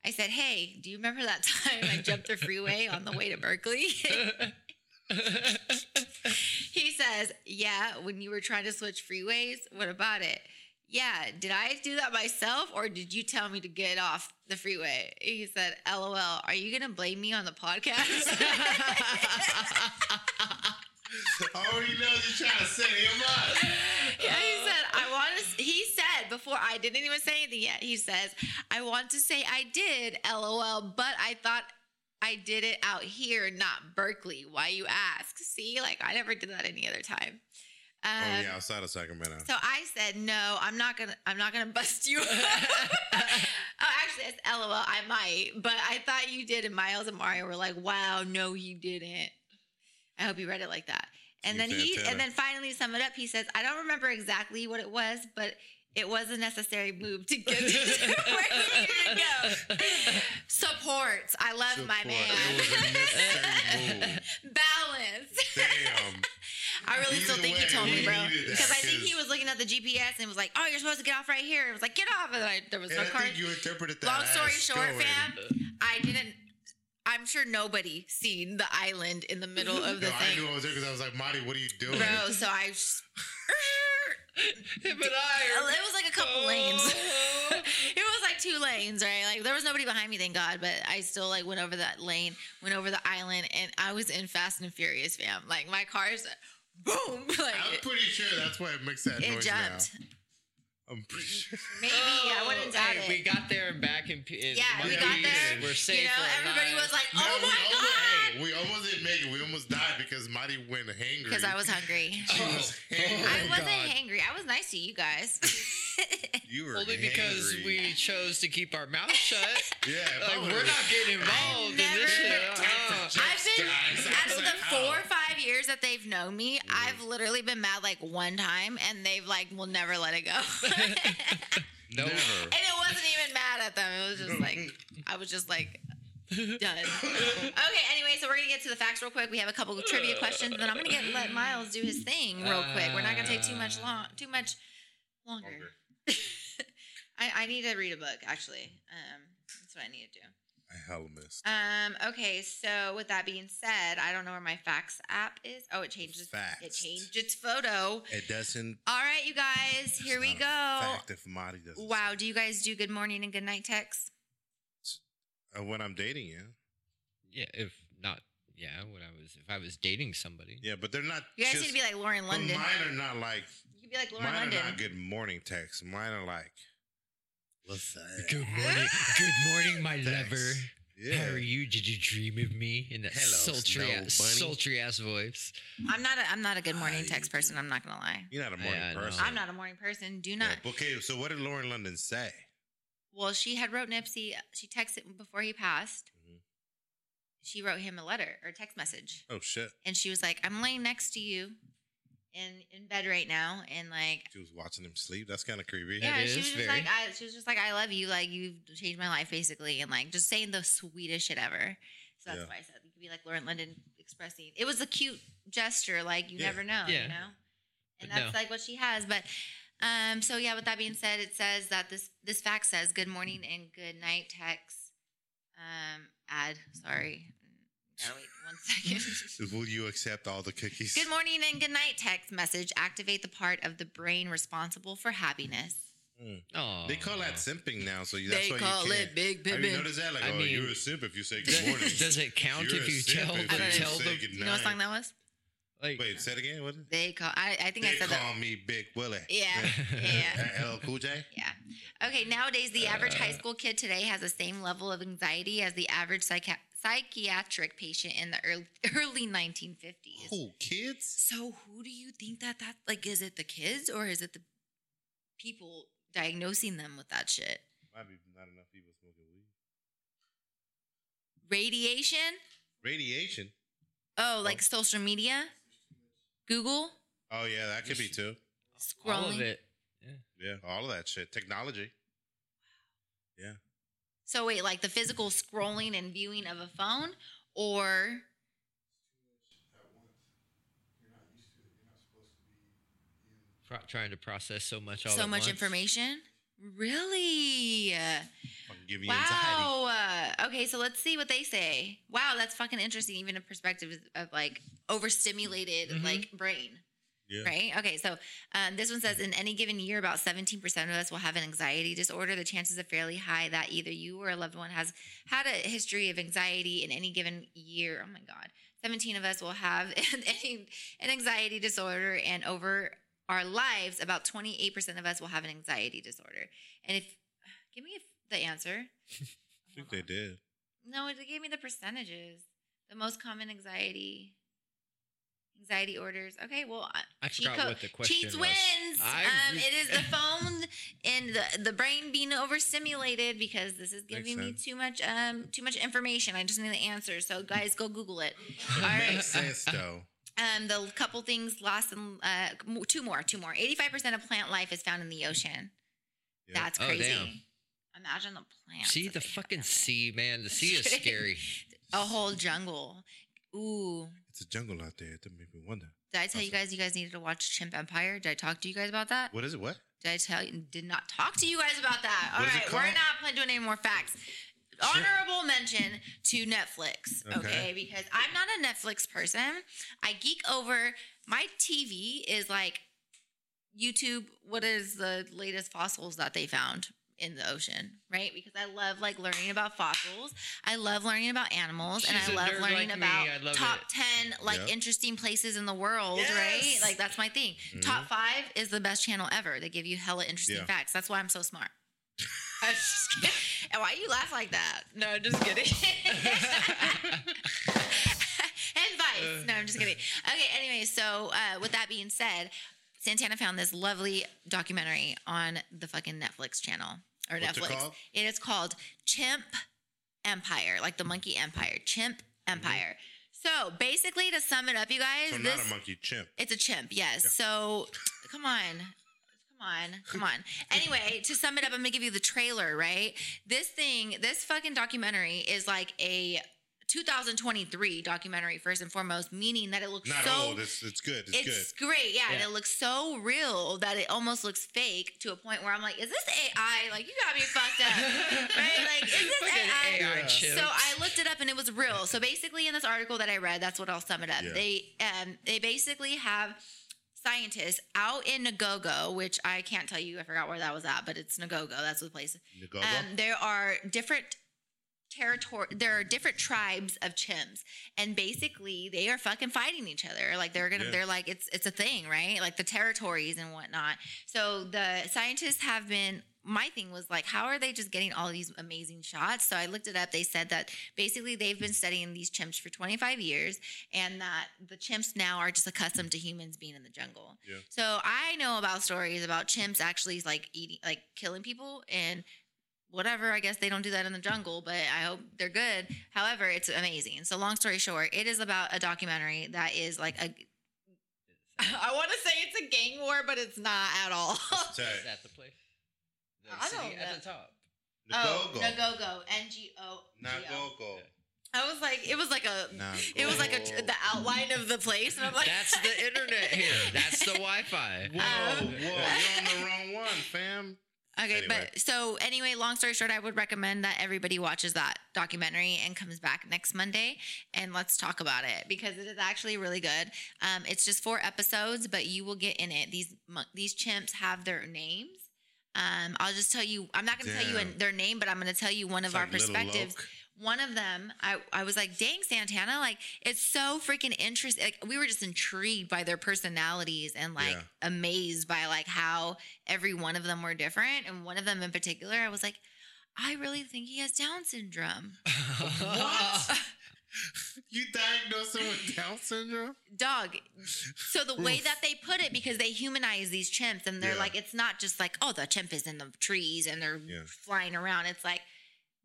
I said, "Hey, do you remember that time I jumped the freeway on the way to Berkeley?" he says, "Yeah, when you were trying to switch freeways. What about it?" Yeah, did I do that myself or did you tell me to get off the freeway? He said, LOL, are you going to blame me on the podcast? oh, he knows you're trying to set him up. yeah, he said, I want to, he said before I didn't even say anything yet, he says, I want to say I did, LOL, but I thought I did it out here, not Berkeley. Why you ask? See, like I never did that any other time. oh Um, yeah, outside of Sacramento. So I said, no, I'm not gonna, I'm not gonna bust you. oh, actually, it's LOL. I might, but I thought you did. And Miles and Mario were like, wow, no, he didn't. I hope you read it like that. And You then he, and then finally sum it up, he says, I don't remember exactly what it was, but it was a necessary move to get to where we needed to go. Supports. I love my Support. It was a man. necessary move. Balance. Damn. I really Either still think he way, told me, bro. Because I think he was looking at the GPS and was like, "Oh, you're supposed to get off right here." It was like, "Get off!" And I, there was And no I car. think you interpreted that. Long story short, going. fam, I didn't. I'm sure nobody seen the island in the middle of the No, I knew I was there because I was like, Marty, what are you doing? bro. So I. Just, Him and I. it was like a couple oh. lanes. it was like two lanes, right? Like there was nobody behind me, thank God. But I still like went over that lane, went over the island, and I was in Fast and Furious, fam. Like my car's boom, like I'm pretty sure that's why it makes that it noise jumped. now. I'm pretty sure. Maybe I wouldn't oh, doubt Oh, hey, it. We got there and back in. in Yeah, we got piece. there. We're safe. you know, everybody night. was like, No, "Oh we my almost, god," hey, we almost didn't make it. We almost died because Marty went hangry. because I was hungry. She was Oh. hangry. I wasn't God. hangry. I was nice to you guys. You were Only because hangry. we chose to keep our mouth shut. Yeah, like we're not getting involved in this shit. Uh-uh. I've been Guys, out of the four or five years that they've known me, I've literally been mad like one time, and they've like will never let it go. No. And it wasn't even mad at them. It was just like I was just like done. okay, anyway, so we're gonna get to the facts real quick. We have a couple of trivia questions, and then I'm gonna get let Miles do his thing real quick. We're not gonna take too much long, too much longer. Longer. I, I need to read a book actually. Um, that's what I need to do. I hella missed. Um, okay, so with that being said, I don't know where my facts app is. Oh, it changed its, it changed its photo. It doesn't. All right, you guys, here we go. a Fact if Marty doesn't. Wow, do you guys do good morning and good night texts? Uh, when I'm dating you. Yeah, if not, yeah, when I was, if I was dating somebody. Yeah, but they're not. You guys just, need to be like Lauren but London. mine are not like. You could be like Lauren Mine London. are not good morning texts. Mine are like. What's that? Good morning, good morning, my Thanks. lover. Yeah. How are you? Did you dream of me in that Hello, sultry, Snow ass, Bunny. sultry ass voice? I'm not. A, I'm not a good morning text person. I'm not gonna lie. You're not a morning Yeah, I know. person. I'm not a morning person. Do not. but okay, so what did Lauren London say? Well, she had wrote Nipsey. She texted before he passed. Mhm. She wrote him a letter or text message. Oh shit. and she was like, "I'm laying next to you, in in bed right now," and like, She was watching him sleep. That's kind of creepy. Yeah. yeah, It she is was just very. like, I, she was just like, "I love you, like you've changed my life, basically," and like just saying the sweetest shit ever. So that's Yeah. why I said you could be like Lauren London expressing. It was a cute gesture, like you Yeah. never know, Yeah. you know, and But that's no. like what she has. But um, so yeah, with that being said, it says that this this fact says good morning and good night text. Um, add sorry, gotta wait one second. Will you accept all the cookies? Good morning and good night text message activate the part of the brain responsible for happiness. Oh, They call that simping now, so you- that's they why call you can't. it big Have you pimpin'. noticed that? Like, I oh, mean- you're a simp if you say good morning. Does it count You're if a you simp tell if you tell say the good You know what song that was? like? Wait, say it again. What? They call. I, I think I They said that. call me Big Willie. Yeah, yeah, LL Cool J. yeah. Okay, nowadays the average high uh. school kid today has the same level of anxiety as the average psychi- psychiatric patient in the early, early 1950s. Who kids? So who do you think that that like is it the kids or is it the people diagnosing them with that shit? Might be not enough people smoking weed. Radiation? Radiation. Oh, like oh. social media? Google? Oh yeah, that could be too. Scrolling? all of it. Yeah, all of that shit. Technology. Yeah. So wait, like the physical scrolling and viewing of a phone or Pro- trying to process so much all so at much once. information? Really? Fucking give you anxiety. Wow. Uh, okay, so let's see what they say. Wow, that's fucking interesting. Even a perspective of like overstimulated Mhm. like brain. Yeah. Right. Okay. So um, this one says in any given year, about 17% of us will have an anxiety disorder. The chances are fairly high that either you or a loved one has had a history of anxiety in any given year. Oh my God. 17 of us will have an anxiety disorder. And over our lives, about 28% of us will have an anxiety disorder. And if, give me the answer. I think they did. No, it gave me the percentages. The most common anxiety, anxiety orders. Okay, well, I- I forgot code- what the question Cheats was. wins. Um, it is the phone and the, the brain being overstimulated because this is giving me sense. too much um too much information. I just need the answer. So guys, go Google it. All right. Makes sense though. Um, the couple things lost and uh, two more, two more. Eighty-five percent of plant life is found in the ocean. Yeah. That's Oh, crazy. damn. Imagine the plants. See the fucking sea, man. The sea is scary. a whole jungle. Ooh. It's a jungle out there. That make me wonder. Did I tell you guys you guys needed to watch Chimp Empire? Did I talk to you guys about that? What is it? What? Did I tell you? Did not talk to you guys about that. All it right, we're not doing any more facts. Honorable mention to Netflix, okay. Okay. Because I'm not a Netflix person. I geek over my TV is like YouTube. What is the latest fossils that they found in the ocean? Right? Because I love like learning about fossils. I love learning about animals, and I love learning like about love top it. ten like Yep. interesting places in the world. Right? Like that's my thing. Top five is the best channel ever. They give you hella interesting Yeah. facts. That's why I'm so smart. I was just kidding. And why you laugh like that? No, just kidding. Advice. No, I'm just kidding. Okay, anyway, so uh, with that being said, Santana found this lovely documentary on the fucking Netflix channel or What's it Netflix. called? It is called Chimp Empire, like the monkey empire. Chimp mm-hmm. Empire. So basically, to sum it up, you guys, So this not a monkey chimp. it's a chimp, yes. Yeah. So come on. Come on. Come on. Anyway, to sum it up, I'm gonna give you the trailer, right? This thing, this fucking documentary is like a 2023 documentary, first and foremost, meaning that it looks Not so old. It's it's good. It's, it's good. great, yeah, and it looks so real that it almost looks fake to a point where I'm like, is this AI? Like, you got me fucked up, right? Like, is this AI? AI Yeah. So I looked it up and it was real. So basically, in this article that I read, that's what I'll sum it up. Yeah. They um they basically have scientists out in Nagogo, which I can't tell you. I forgot where that was at, but it's Nagogo. That's the place. Nagogo? Um, there are different territory. There are different tribes of chimps, and basically they are fucking fighting each other. Like they're gonna. Yeah. They're like it's it's a thing, right? Like the territories and whatnot. So the scientists have been. My thing was like, how are they just getting all these amazing shots? So I looked it up. They said that basically they've been studying these chimps for 25 years, and that the chimps now are just accustomed to humans being in the jungle. Yeah. So I know about stories about chimps actually like eating, like killing people, and whatever. I guess they don't do that in the jungle, but I hope they're good. However, it's amazing. So long story short, it is about a documentary that is like a. I want to say it's a gang war, but it's not at all. It's Is that the place? The I city don't know. at the top. Oh, Nagogo. Nagogo, N G O. Nagogo. I was like, it was like a, Nagogo. it was like a the outline of the place, and I'm like, That's the internet here. That's the Wi-Fi. Whoa, Um, whoa, you're on the wrong one, fam. Okay, Anyway. but so anyway, long story short, I would recommend that everybody watches that documentary and comes back next Monday and let's talk about it because it is actually really good. Um, it's just four episodes, but you will get in it. These these chimps have their names. Um, I'll just tell you. I'm not going to tell you their name, but I'm going to tell you one of It's our like Little perspectives. Loke. One of them, I, I was like, dang, Santana, like it's so freaking interesting. Like we were just intrigued by their personalities and like Yeah. amazed by like how every one of them were different. And one of them in particular, I was like, I really think he has Down syndrome. What? You diagnosed him with Down syndrome? Dog. So the way that they put it, because they humanize these chimps, and they're Yeah. like, it's not just like, oh, the chimp is in the trees and they're Yeah. flying around. It's like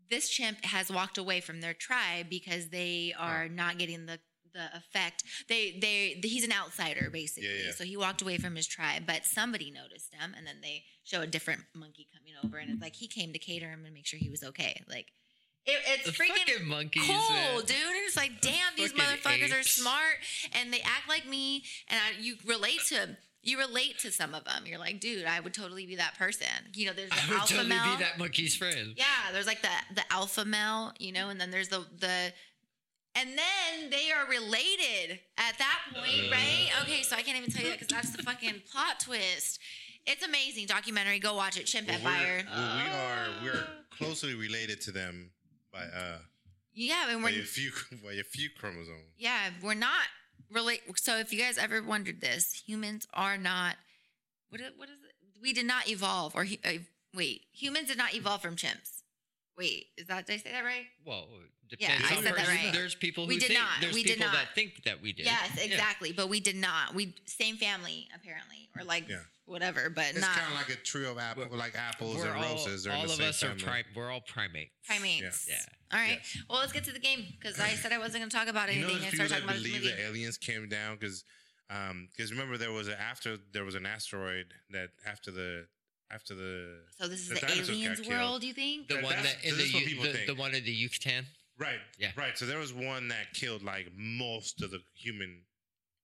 this chimp has walked away from their tribe because they are not getting the the effect. They they he's an outsider basically. Yeah, yeah. So he walked away from his tribe, but somebody noticed him, and then they show a different monkey coming over, and it's like he came to cater him and make sure he was okay. Like it, it's the freaking fucking monkeys. cool, man. dude. And it's like, damn, these fucking motherfuckers are smart and they act like me, and I, you relate to you relate to some of them. You're like, dude, I would totally be that person. You know, there's the I would alpha totally male. be that monkey's friend. Yeah, there's like the the alpha male, you know, and then there's the the and then they are related at that point, Uh. right? Okay, so I can't even tell you that because that's the fucking plot twist. It's amazing documentary. Go watch it. Chimp Well, we're- Empire. well, we are we're closely related to them by uh Yeah, and by we're a few by a few chromosomes. yeah, we're not relate. So if you guys ever wondered this, humans are not. What is, what is it? We did not evolve, or uh, wait, humans did not evolve from chimps. Wait, is that did I say that right? Well, Yeah, depends I said that right. There's people who We did think not. there's We did not. that think that we did. Yes, Yeah. exactly. But we did not. We same family apparently, or like Yeah. whatever, but It's not kind of like a trio of apple, like apples We're and all, roses. They're all the of same us are family. pri- we're all primates. primates. Yeah. All right. Well, let's get to the game because I said I wasn't going to talk about You anything. know, I people started talking that about believe movie. that aliens came down because, because um, remember there was a after there was an asteroid that after the after the so this is the the, dinosaurs got aliens killed. world. You think? The That- one that in this the, what the, the one in the Yucatan right, Yeah. right. So there was one that killed like most of the human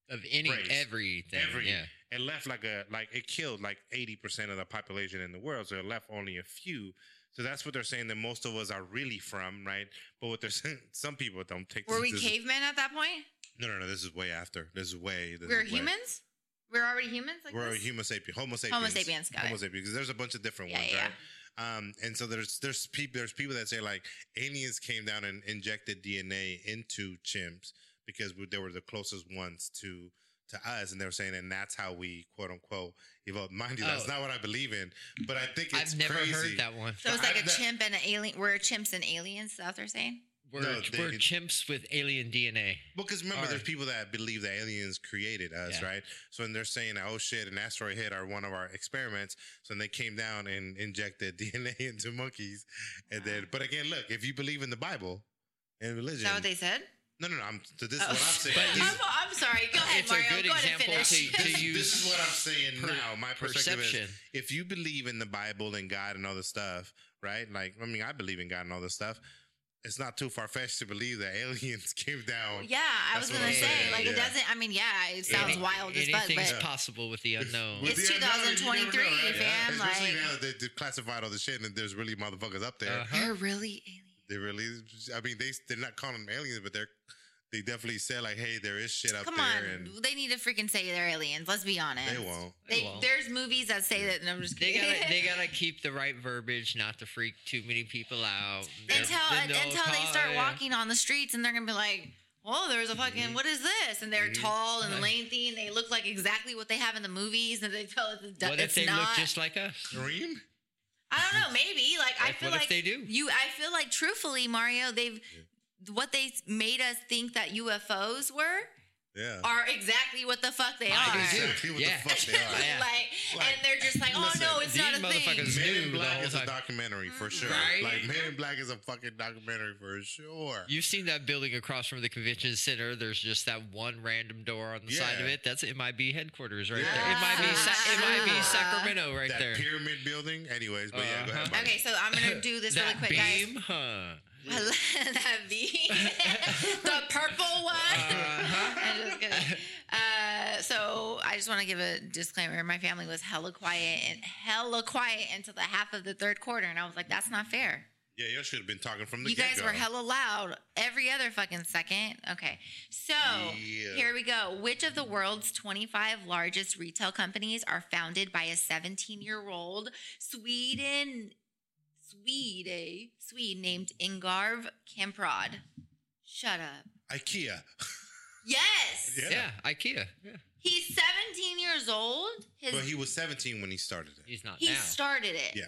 of any Race. everything. Every- yeah. it left like a like it killed like 80% of the population in the world so it left only a few so that's what they're saying that most of us are really from right but what they're saying some people don't take Were this, we this- cavemen at that point? no no no this is way after this is way this we were is way- humans. We are already humans. Like we're a this? human sapien homo sapiens Homo sapiens, got homo it. sapiens because there's a bunch of different Yeah, ones yeah, right um and so there's there's people there's people that say like aliens came down and injected dna into chimps because we- they were the closest ones to to us and they were saying and that's how we quote unquote evolved mind you that's Oh. not what i believe in but i think it's I've never crazy. heard that one. So it's like I've a chimp and an alien. We're chimps and aliens. Is that what they're saying? We're, No, they- we're chimps with alien DNA. Well, because remember Or- there's people that believe that aliens created us Yeah. right so when they're saying oh shit an asteroid hit our one of our experiments so then they came down and injected dna into monkeys and then ah. but again look if you believe in the bible and religion Is that what they said? No, no, no. I'm, so this is Oh. what I'm saying. But I'm, I'm sorry. Go ahead, It's a Mario. good Go ahead and example finish. to- this, use this is what I'm saying per- now. My perspective Perception. is if you believe in the Bible and God and all this stuff, right? Like, I mean, I believe in God and all this stuff. It's not too far fetched to believe that aliens came down. yeah, I That's was gonna say saying, like it doesn't. I mean, yeah, it sounds Any- wild as fuck, Anything's but possible with the unknown. With It's the unknown, 2023, know, right? fam, Especially like- now that they, they classified all the shit and there's really motherfuckers up there. Uh-huh. they're really aliens. They really, I mean, they they're not calling them aliens, but they're they definitely said like, hey, there is shit up Come there, on, and they need to freaking say they're aliens. Let's be honest. they won't. They They, won't. there's movies that say that, and I'm just They kidding. gotta they gotta keep the right verbiage, not to freak too many people out. until Then they'll until they call start it- walking on the streets, and they're gonna be like, "Oh, there's a fucking Mhm. what is this?" And they're Mhm. tall and lengthy, and they look like exactly what they have in the movies, and they tell us it's, What it's if they not. look just like us? Dream. I don't know. Maybe like I What- feel what if like they do? You, I feel like truthfully, Mario, they've what they made us think that UFOs were Yeah. are exactly what the fuck they I are. Exactly what Yeah. the fuck they are. Yeah. like, Like, and they're just like, oh listen, no, it's not a thing. motherfuckers Men in Black whole is a documentary for sure. Right? Like Men in Black is a fucking documentary for sure. You've seen that building across from the convention center. There's just that one random door on the side of it. That's it. Might be headquarters right Yeah. there. It might be. Sa- it might be. Sacramento right that there. pyramid building. Anyways, but yeah, go ahead. Uh-huh. Okay, so I'm gonna do this really quick, beam, guys. huh? that beam, the purple one. Uh-huh. I'm just kidding. Uh, so I just want to give a disclaimer. My family was hella quiet and hella quiet until the half of the third quarter, and I was like, "That's not fair." Yeah, you should have been talking from the You guys get-go. were hella loud every other fucking second. Okay, so Yeah. here we go. Which of the world's 25 largest retail companies are founded by a 17 year old Sweden, Swede, eh? Swede named Ingvar Kamprad? Shut up. IKEA. Yes. Yeah. Yeah, IKEA. Yeah. He's 17 years old. His, But he was 17 when he started it. He's not he now. started it. Yeah.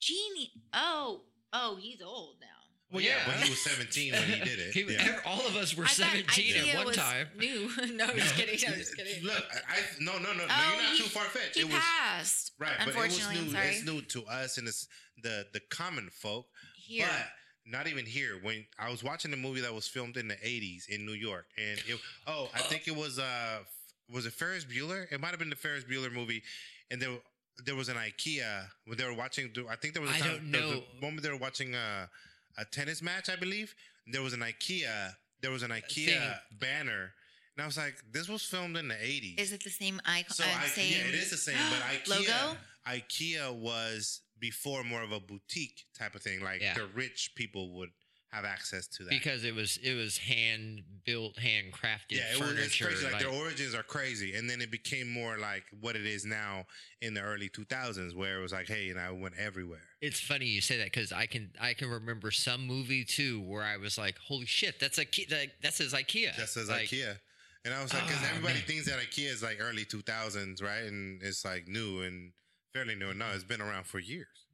Genie. Oh, oh, he's old now. Well, yeah, but he was 17 when he did it. He- yeah. All of us were I 17 IKEA at one was time. New. no, I'm just kidding. I'm just kidding. Look, I, I no, no, no, no. Oh, you're not he- too far fetched. He It was passed. right, but it was new. It's new to us and it's the the common folk. Here. But not even here. When I was watching a movie that was filmed in the '80s in New York, and it, oh, I think it was uh, was it Ferris Bueller? It might have been the Ferris Bueller movie, and there there was an IKEA when they were watching. I think there was a I time, I don't there was know. a moment they were watching a, a tennis match, I believe. There was an IKEA. There was an IKEA Thing. banner And I was like, this was filmed in the 80s. Is it the same icon? so uh, I, same yeah, it is the same, but IKEA, logo? IKEA was before more of a boutique type of thing. Like Yeah. the rich people would have access to that. because it was it was hand built, handcrafted yeah, it was, furniture. it's crazy. Like, like- their origins are crazy, and then it became more like what it is now in the early 2000s, where it was like, hey, you know, it went everywhere. It's funny you say that because I can I can remember some movie too where I was like, "Holy shit, that's IKEA! That, that says IKEA." That says Like, IKEA. And I was like, because Ah, everybody man. thinks that IKEA is like early 2000s, right? And it's like new and fairly new. No, it's been around for years.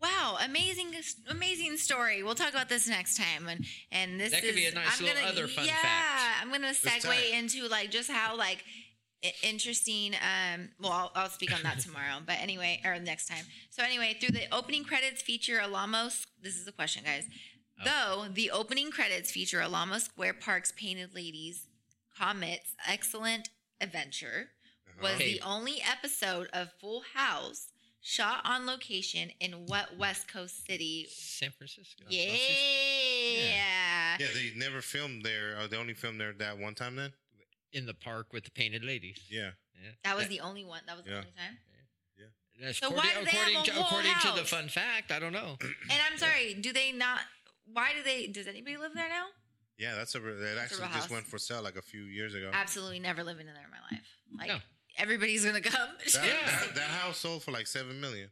Wow, amazing, amazing story. We'll talk about this next time, and and this That could is be a nice I'm little gonna, other fun yeah, fact. I'm gonna segue into like just how like interesting. Um, well, I'll, I'll speak on that tomorrow, but anyway, or next time. So anyway, through the opening credits feature Alamo. This is a question, guys. Oh. Though the opening credits feature Alamo Square Park's painted ladies, Comet's excellent adventure was Uh-huh. Hey. the only episode of Full House shot on location in what West Coast city? San Francisco. Yeah. Yeah, Yeah, they never filmed there. Or they only filmed there that one time then? in the park with the painted ladies. Yeah. Yeah. That was the only one. That was the only time. Yeah. So according, why do they have according a to whole according to the fun fact, I don't know. And I'm sorry, do they not? Why do they? Does anybody live there now? Yeah, that's a. It a actually real just house. went for sale like a few years ago. Absolutely never living in there in my life. Like No. Everybody's gonna come. That, Yeah. that, that house sold for like seven million.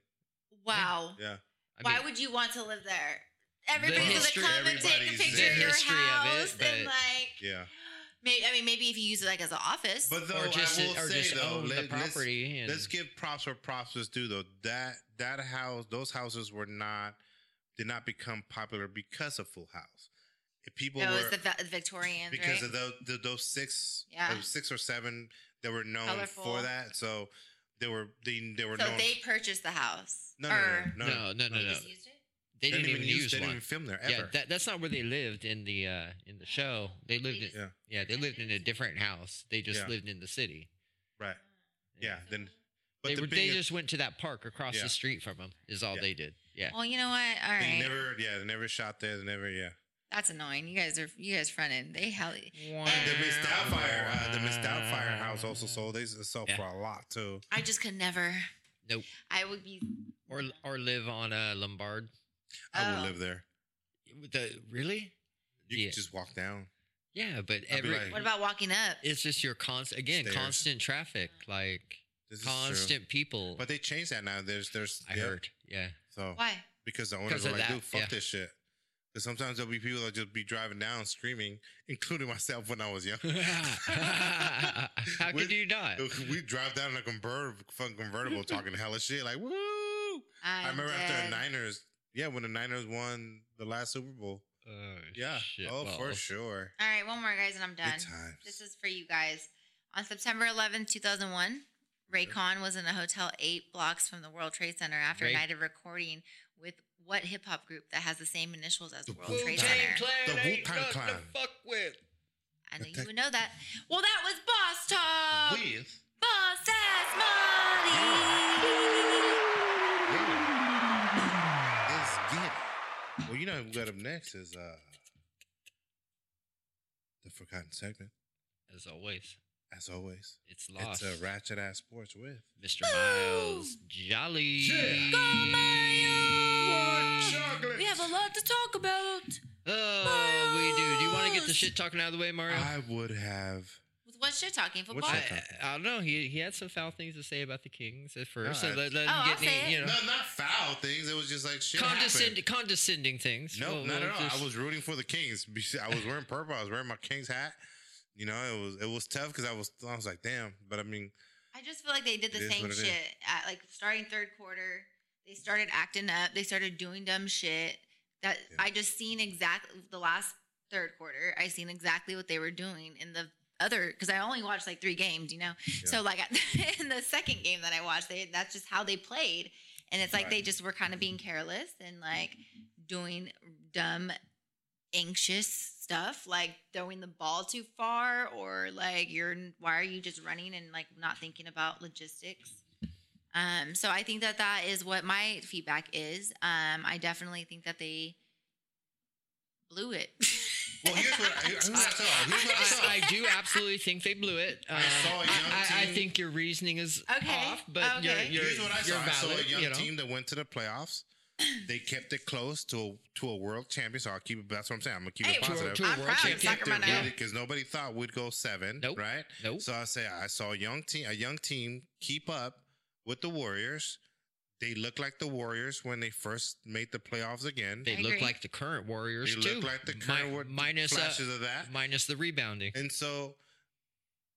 wow. Yeah. I Why mean, would you want to live there? Everybody's history- gonna come and take a picture of your history of it, house and like. Yeah. Maybe, I mean, maybe if you use it like as an office. But though or just I will or say just though, own let, the us property and let's give props where props is due though. That that house, those houses were not did not become popular because of Full House. If people oh, it were was the Vi- Victorians, because right? of those the, those six, Yeah. those six or seven that were known Colorful. for that. So they were they they were so known. they purchased the house. no, no, or no, no, no, no, no, they no. just used it? They didn't even use it. They didn't even film there ever. Yeah, that, that's not where they lived in the uh in the show. They lived in Yeah. yeah, they lived in a different house. They just Yeah. lived in the city. right. Yeah. Then, but they the were, thing they just went to that park across Yeah. the street from them. Is all Yeah. they did. Yeah. Well, you know what? All they never, yeah, they never shot there. They never, yeah. That's annoying. You guys are you guys fronted. They hell. The Miss Doubtfire, uh, the Miss Doubtfire house also sold. They sold Yeah. for a lot too. I just could never. Nope. I would be. Or or live on a Lombard. I would Oh. live there. The really? You Yeah. could just walk down. Yeah, but I'd be every like- What about walking up? it's just your constant again Stairs. constant traffic like This is true. constant people. But they changed that now. There's, there's. I yeah. heard. Yeah. So Why? because the owners Because were like, that, dude, fuck yeah. this shit. Because sometimes there'll be people that just be driving down screaming, including myself when I was young. How We- could you not? we drive down in a convertible, fucking convertible, talking hella shit, like woo. I'm I remember after the Niners, yeah, when the Niners won the last Super Bowl. Oh, Yeah, shit oh for sure. All right, one more, guys, and I'm done. This is for you guys. On September 11th, 2001, Ray Raekwon was in a hotel eight blocks from the World Trade Center after Ray- a night of recording with what hip hop group that has the same initials as The World Wu-Tang Trade Wu-Tang Center? Clan The ain't Wu-Tang nothing to Clan. fuck with. I knew you would know that. Well, that was Boss Talk. With Boss Ass Molly. let's get it. Well, you know, what we got up next is uh the forgotten segment. As always, As always, it's lost. it's a ratchet ass sports with Mr. Miles Jolly. Yeah. Go Mario. chocolate. We have a lot to talk about. Oh, we do. Do you want to get the shit talking out of the way, Mario? I would have. With what shit talking football? What's I, that I don't know. He he had some foul things to say about the Kings at first. So Alright. let, let Oh, him I'll get say any, it. you know, No, not foul things. It was just like shit. condescend, condescending things. No, We'll- not we'll at all. just- I was rooting for the Kings. I was wearing purple. I was wearing my Kings hat. You know, it was it was tough because I was I was like, damn. But I mean, I just feel like they did the same what it is. shit at like starting third quarter. They started acting up. They started doing dumb shit. That Yeah. I just seen exactly the last third quarter. I seen exactly what they were doing in the other because I only watched like three games, you know. So like in the second game that I watched, they that's just how they played, and it's like they just were kind of being careless and like doing dumb, anxious stuff, like throwing the ball too far, or like you're why are you just running and like not thinking about logistics. Um, so I think that that is what my feedback is. Um, I definitely think that they blew it. Well, here's what I, here's what I saw. Here's what I saw. I, I do absolutely think they blew it. Um, saw a young I, I think your reasoning is Okay, off, but okay. you're, you're, Here's what I you're saw. I saw valid. a young you know? team that went to the playoffs. They kept it close to a, to a world champion. So I'll keep it. That's what I'm saying. I'm gonna keep Hey, it positive. to a I'm world proud of champion. Sacramento. Yeah. because nobody thought we'd go seven. Nope. Right. Nope. So I say I saw a young team, a young team keep up with the Warriors. They look like the Warriors when they first made the playoffs again. They I look agree. like the current Warriors They too. look like the current War- minus uh, flashes of that. minus the rebounding. And so,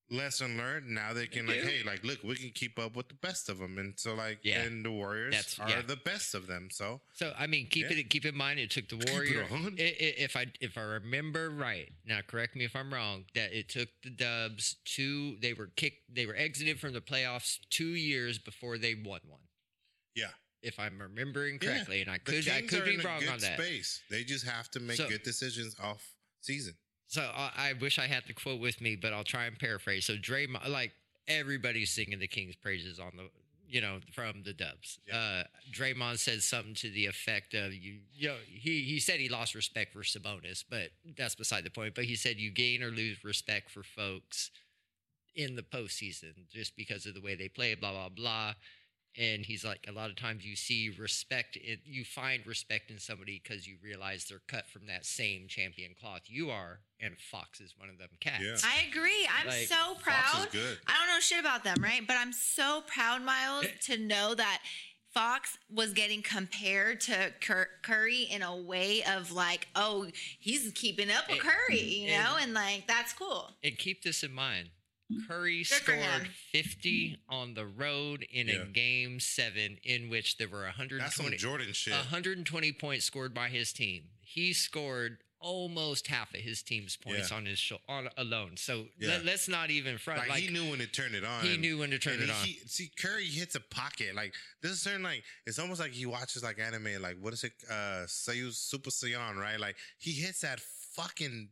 lesson learned. Now they can like, do. hey, like, look, we can keep up with the best of them. And so, like, Yeah. and the Warriors That's- are yeah. the best of them. So So I mean, keep Yeah. it keep in mind it took the it Warrior. on. i- i- if I if I remember right, now correct me if I'm wrong, that it took the Dubs two. They were kicked. They were exited from the playoffs two years before they won one. yeah, If I'm remembering correctly, and I could I could be wrong on that. space. They just have to make So- good decisions off season. So I, I wish I had the quote with me, but I'll try and paraphrase. So Draymond, like everybody's singing the King's praises on the, you know, from the Dubs. Yeah. Uh, Draymond said something to the effect of you, you know, he he said he lost respect for Sabonis, but that's beside the point. But he said you gain or lose respect for folks in the postseason just because of the way they play, blah blah blah. And he's like, a lot of times you see respect, in, you find respect in somebody because you realize they're cut from that same champion cloth you are, and Fox is one of them cats. Yeah. I agree. I'm Like, so Fox proud. is good. I don't know shit about them, right? But I'm so proud, Miles, to know that Fox was getting compared to Cur- Curry in a way of like, oh, he's keeping up with Curry, you and- know, and like that's cool. And keep this in mind. Curry Good for him. scored 50 on the road in Yeah. a game seven in which there were That's some 120, Jordan shit. 120 points scored by his team. He scored almost half of his team's points Yeah. on his show, on alone. So Yeah. let, us not even front. Like, Like, he knew when to turn it on. he knew when to turn And it on. he- see, Curry hits a pocket. Like this is certain like it's almost like he watches like anime. Like what is it? Uh, Saiyus Super Saiyan, right? Like he hits that fucking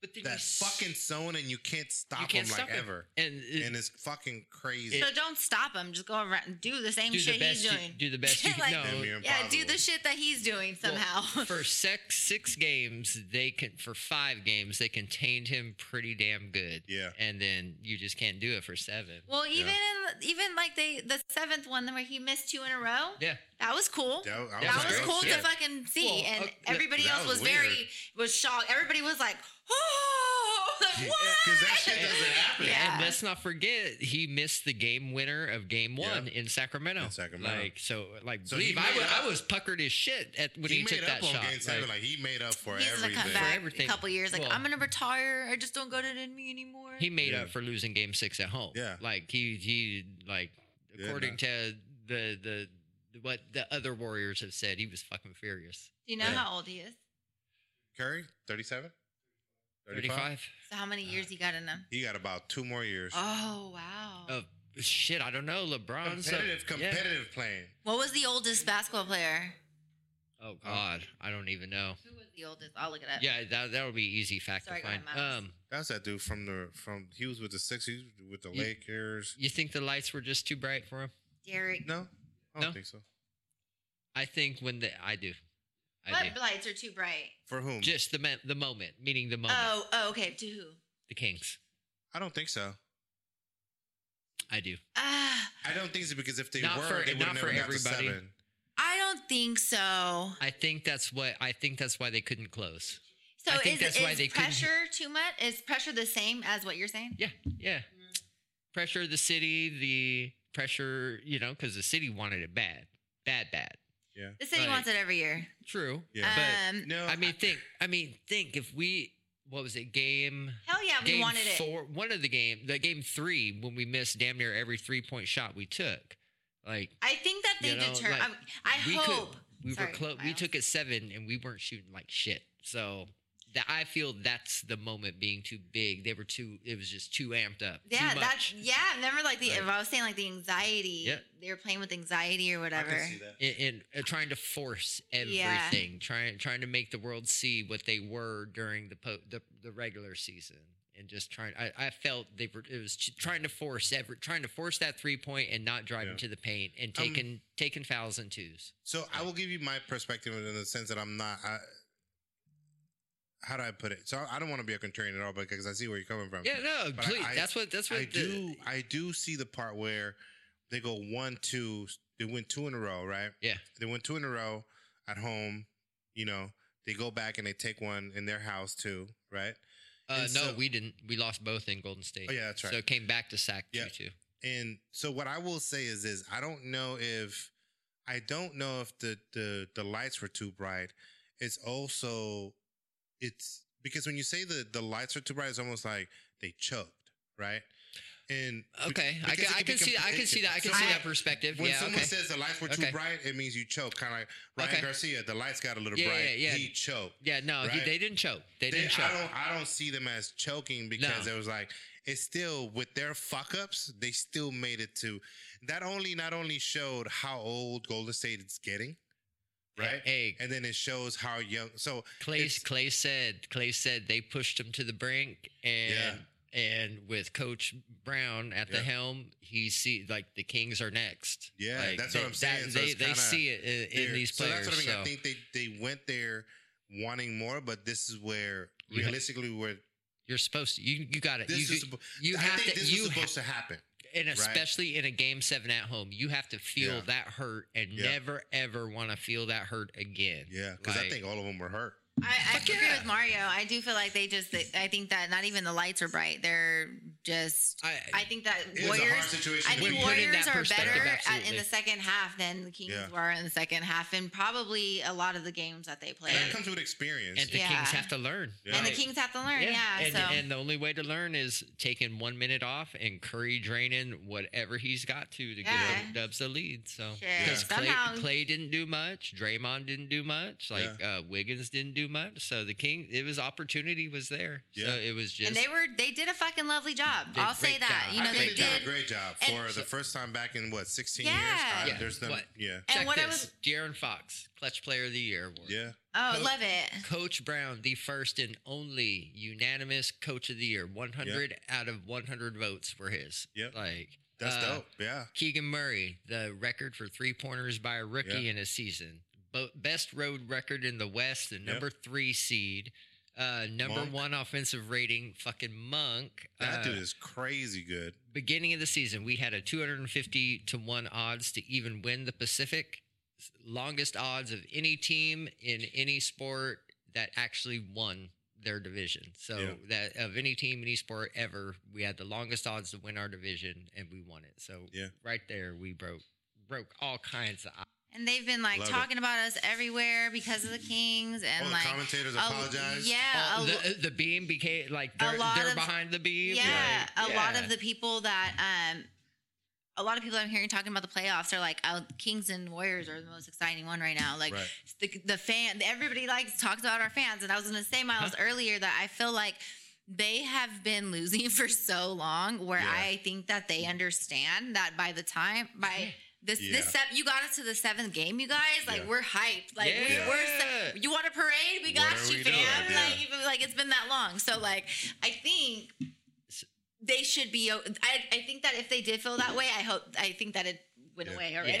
but then that you s- fucking zone, and you can't stop you can't him stop like him. ever. And, it- And it's fucking crazy. so don't stop him. Just go around and do the same do the shit best he's you, doing. do the best you can. Like, no, yeah, do the shit that he's doing Well, somehow. for six six games, they can for five games they contained him pretty damn good. Yeah. and then you just can't do it for seven. well, even in even like they the seventh one where he missed two in a row, Yeah, that was cool. That, I That was was cool Yeah. to fucking see, Well, and uh, everybody else was was, very was shocked. Everybody was like, "Oh, what?" Because that shit doesn't happen. Yeah. and let's not forget he missed the game winner of game one Yeah. in Sacramento. In Sacramento. Like so, like So believe I was, up- I was puckered as shit at when he, he, took that shot. game seven. Like, Like, he made up for He's gonna everything. come back everything. a couple years. Like, Well- I'm gonna retire. I just don't go to the me anymore. he made Yeah. up for losing game six at home. Yeah. like he he like Yeah, according no. to the the what the other Warriors have said, he was fucking furious. Do you know Yeah. how old he is? Curry, 37? 35? So how many years he got in them? He got about two more years. Oh wow. Oh shit, I don't know. LeBron's a- competitive, yeah. competitive playing. What was the oldest basketball player? Oh god, I don't even know. Who was the oldest? I'll look it up. Yeah, that that would be easy fact Sorry, to go ahead, find. Miles. Um, That's that dude from the from. He was with the Sixers, with the You- Lakers. you think the lights were just too bright for him? Derek. No, I don't No? think so. I think when the I do, I What do. lights are too bright? For whom? Just the me- the moment, meaning the moment. Oh, oh, okay. To who? The Kings. I don't think so. I do. Ah, I don't think so because if they Not were, for- they would not have for never got to everybody. seven. I don't think so. I think that's what I think that's why they couldn't close. So I think is, that's why is they couldn't- pressure too much? Is pressure the same as what you're saying? Yeah, yeah. Pressure the city, the pressure, you know, because the city wanted it bad, bad, bad. Yeah. The city Like- wants it every year. True. Yeah. But um, No, I mean, think. I mean, think if we. What was it? Game. hell yeah, we game wanted it. four. One of the game. The game three when we missed damn near every three point shot we took. Like I think that they You know, deter. like, I, I we hope. could. We Sorry, were close. We Miles. took it seven and we weren't shooting like shit. So. That I feel that's the moment being too big. They were too. It was just too amped up. Yeah, too that's yeah. Never like the. Like- if I was saying like the anxiety. Yeah. They were playing with anxiety or I whatever. can see that. in, in uh, trying to force everything, Yeah. trying trying to make the world see what they were during the po- the, the regular season, and just trying. I, I felt they were. It was trying to force every trying to force that three point and not driving Yeah. to the paint and Um, taking taking fouls and twos. So I will give you my perspective in the sense that I'm not. I, how do I put it? So I don't want to be a contrarian at all, but because I see where you're coming from. Yeah, no, But please. I- that's what that's what I the- do. I do see the part where they go one, two. They win two in a row, right? Yeah. They win two in a row at home. You know, they go back and they take one in their house too, right? Uh, no, so- we didn't. We lost both in Golden State. Oh, yeah, that's right. So it came back to Sac two two. And so what I will say is is I don't know if I don't know if the the the lights were too bright. It's also it's because when you say the the lights are too bright, it's almost like they choked, right? And Okay, I can, I can see that. I can see that. I can so see that perspective. When yeah. someone Okay. says the lights were too Okay. bright, it means you choke. Kind of like Ryan Okay. Garcia, the lights got a little Yeah, bright. yeah, yeah. He choked. yeah. No, he, they didn't choke. They, They- didn't choke. I don't. I don't see them as choking because No. it was like it's still with their fuck ups. They still made it to. That only not only showed how old Golden State is getting, right? Hey, And then it shows how young. So Clay. Clay said. Clay said they pushed him to the brink, and Yeah. and with Coach Brown at the helm, he see like the Kings are next. Yeah, Like, that's they, what I'm saying. that- So they they see it in, in these so players. that's what I mean. so. I think they they went there wanting more, but this is where You ha- realistically where You're supposed to. You you got it. this You, is. suppo- you I have think to. this You was ha- supposed to happen. And especially in a game seven at home, you have to feel Yeah. that hurt and Yeah. never ever want to feel that hurt again. Yeah, because I think all of them were hurt. I, I Fuck agree yeah. with Mario. I do feel like they just. They, I think that not even the lights are bright. They're just. I, I think that It was a Warriors. situation. I to think be in. Put it in Warriors that are perspective, better at, in absolutely. the second half than the Kings Yeah. were in the second half, and probably a lot of the games that they played. And that comes with experience. and the Yeah. Kings have to learn. Yeah. And the Kings have to learn, yeah. and, so and the only way to learn is taking one minute off and Curry draining whatever he's got to to Yeah. give the Dubs the lead. So Shit. because Clay, Clay didn't do much, Draymond didn't do much, like uh, Wiggins didn't do much. So the King, it was opportunity was there. Yeah. So it was just and they were they did a fucking lovely job. Did I'll say great that. job. You know think they they did a great job and- for the first time back in what 16 Yeah. years. I- Yeah. There's them. What? Yeah, And check what I this. was- De'Aaron Fox, Clutch Player of the Year award. yeah. Oh, Coach- love it. Coach Brown, the first and only unanimous Coach of the Year. 100 out of 100 votes were his. Yep. Like That's uh, dope. Yeah. Keegan Murray, the record for three pointers by a rookie Yeah. in a season. Bo- best road record in the West, the number three seed. Uh, number Monk. one offensive rating, fucking Monk. That Uh, dude is crazy good. beginning of the season, we had a 250 to 1 odds to even win the Pacific. Longest odds of any team in any sport that actually won their division. So Yeah. that of any team, in any sport ever, we had the longest odds to win our division and we won it. So Yeah. right there we broke broke all kinds of odds. And they've been like Love it. talking about us everywhere because of the Kings and All the like commentators a- apologize. Yeah, a, the, the beam became like a they're, lot they're of- behind the beam. yeah, like, a lot of the people that um a lot of people I'm hearing talking about the playoffs are like, oh, Kings and Warriors are the most exciting one right now. Like Right. the the fan, everybody likes talks about our fans, and I was going to say Miles earlier that I feel like they have been losing for so long, where Yeah. I think that they understand that by the time by this Yeah. this step you got us to the seventh game, you guys like Yeah. we're hyped, like we, Yeah. we're se- you want a parade, we got are you, we fam. Yeah. Like even like it's been that long, so like I think they should be. I I think that if they did feel that way, I hope I think that it went Yeah. away already.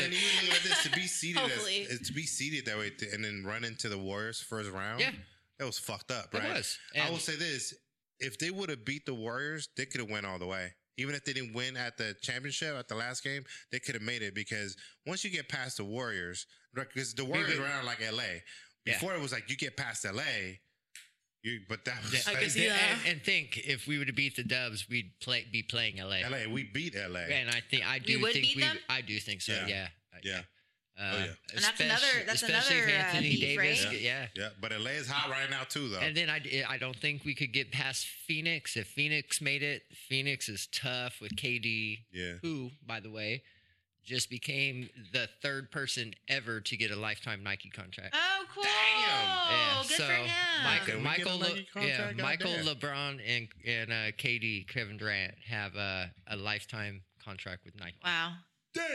And even like this to be seated as, Hopefully. to be seated that way to, and then run into the Warriors first round. Yeah. That was fucked up, It right? was. I will say this: if they would have beat the Warriors, they could have went all the way. Even if they didn't win at the championship at the last game, they could have made it because once you get past the Warriors, because the Warriors were around like LA. Yeah. Before it was like you get past LA, you but that was Yeah, I like, can see that. and, and think if we were to beat the Dubs, we'd play be playing LA. LA. We beat LA. And I think I do would think beat we. them? I do think so. Yeah. Yeah. Yeah. Uh, Oh, yeah. And that's another- that's especially if another, uh, Anthony beef, Davis. right? Yeah. Yeah, but LA is hot right now too, though. And then I, I don't think we could get past Phoenix. If Phoenix made it, Phoenix is tough with KD, yeah, who, by the way, just became the third person ever to get a lifetime Nike contract. oh, cool! Yeah, Good so for him. Michael, Can we get a Michael, Nike Le- yeah. Michael LeBron and and uh, KD, Kevin Durant have a, a lifetime contract with Nike. wow. damn.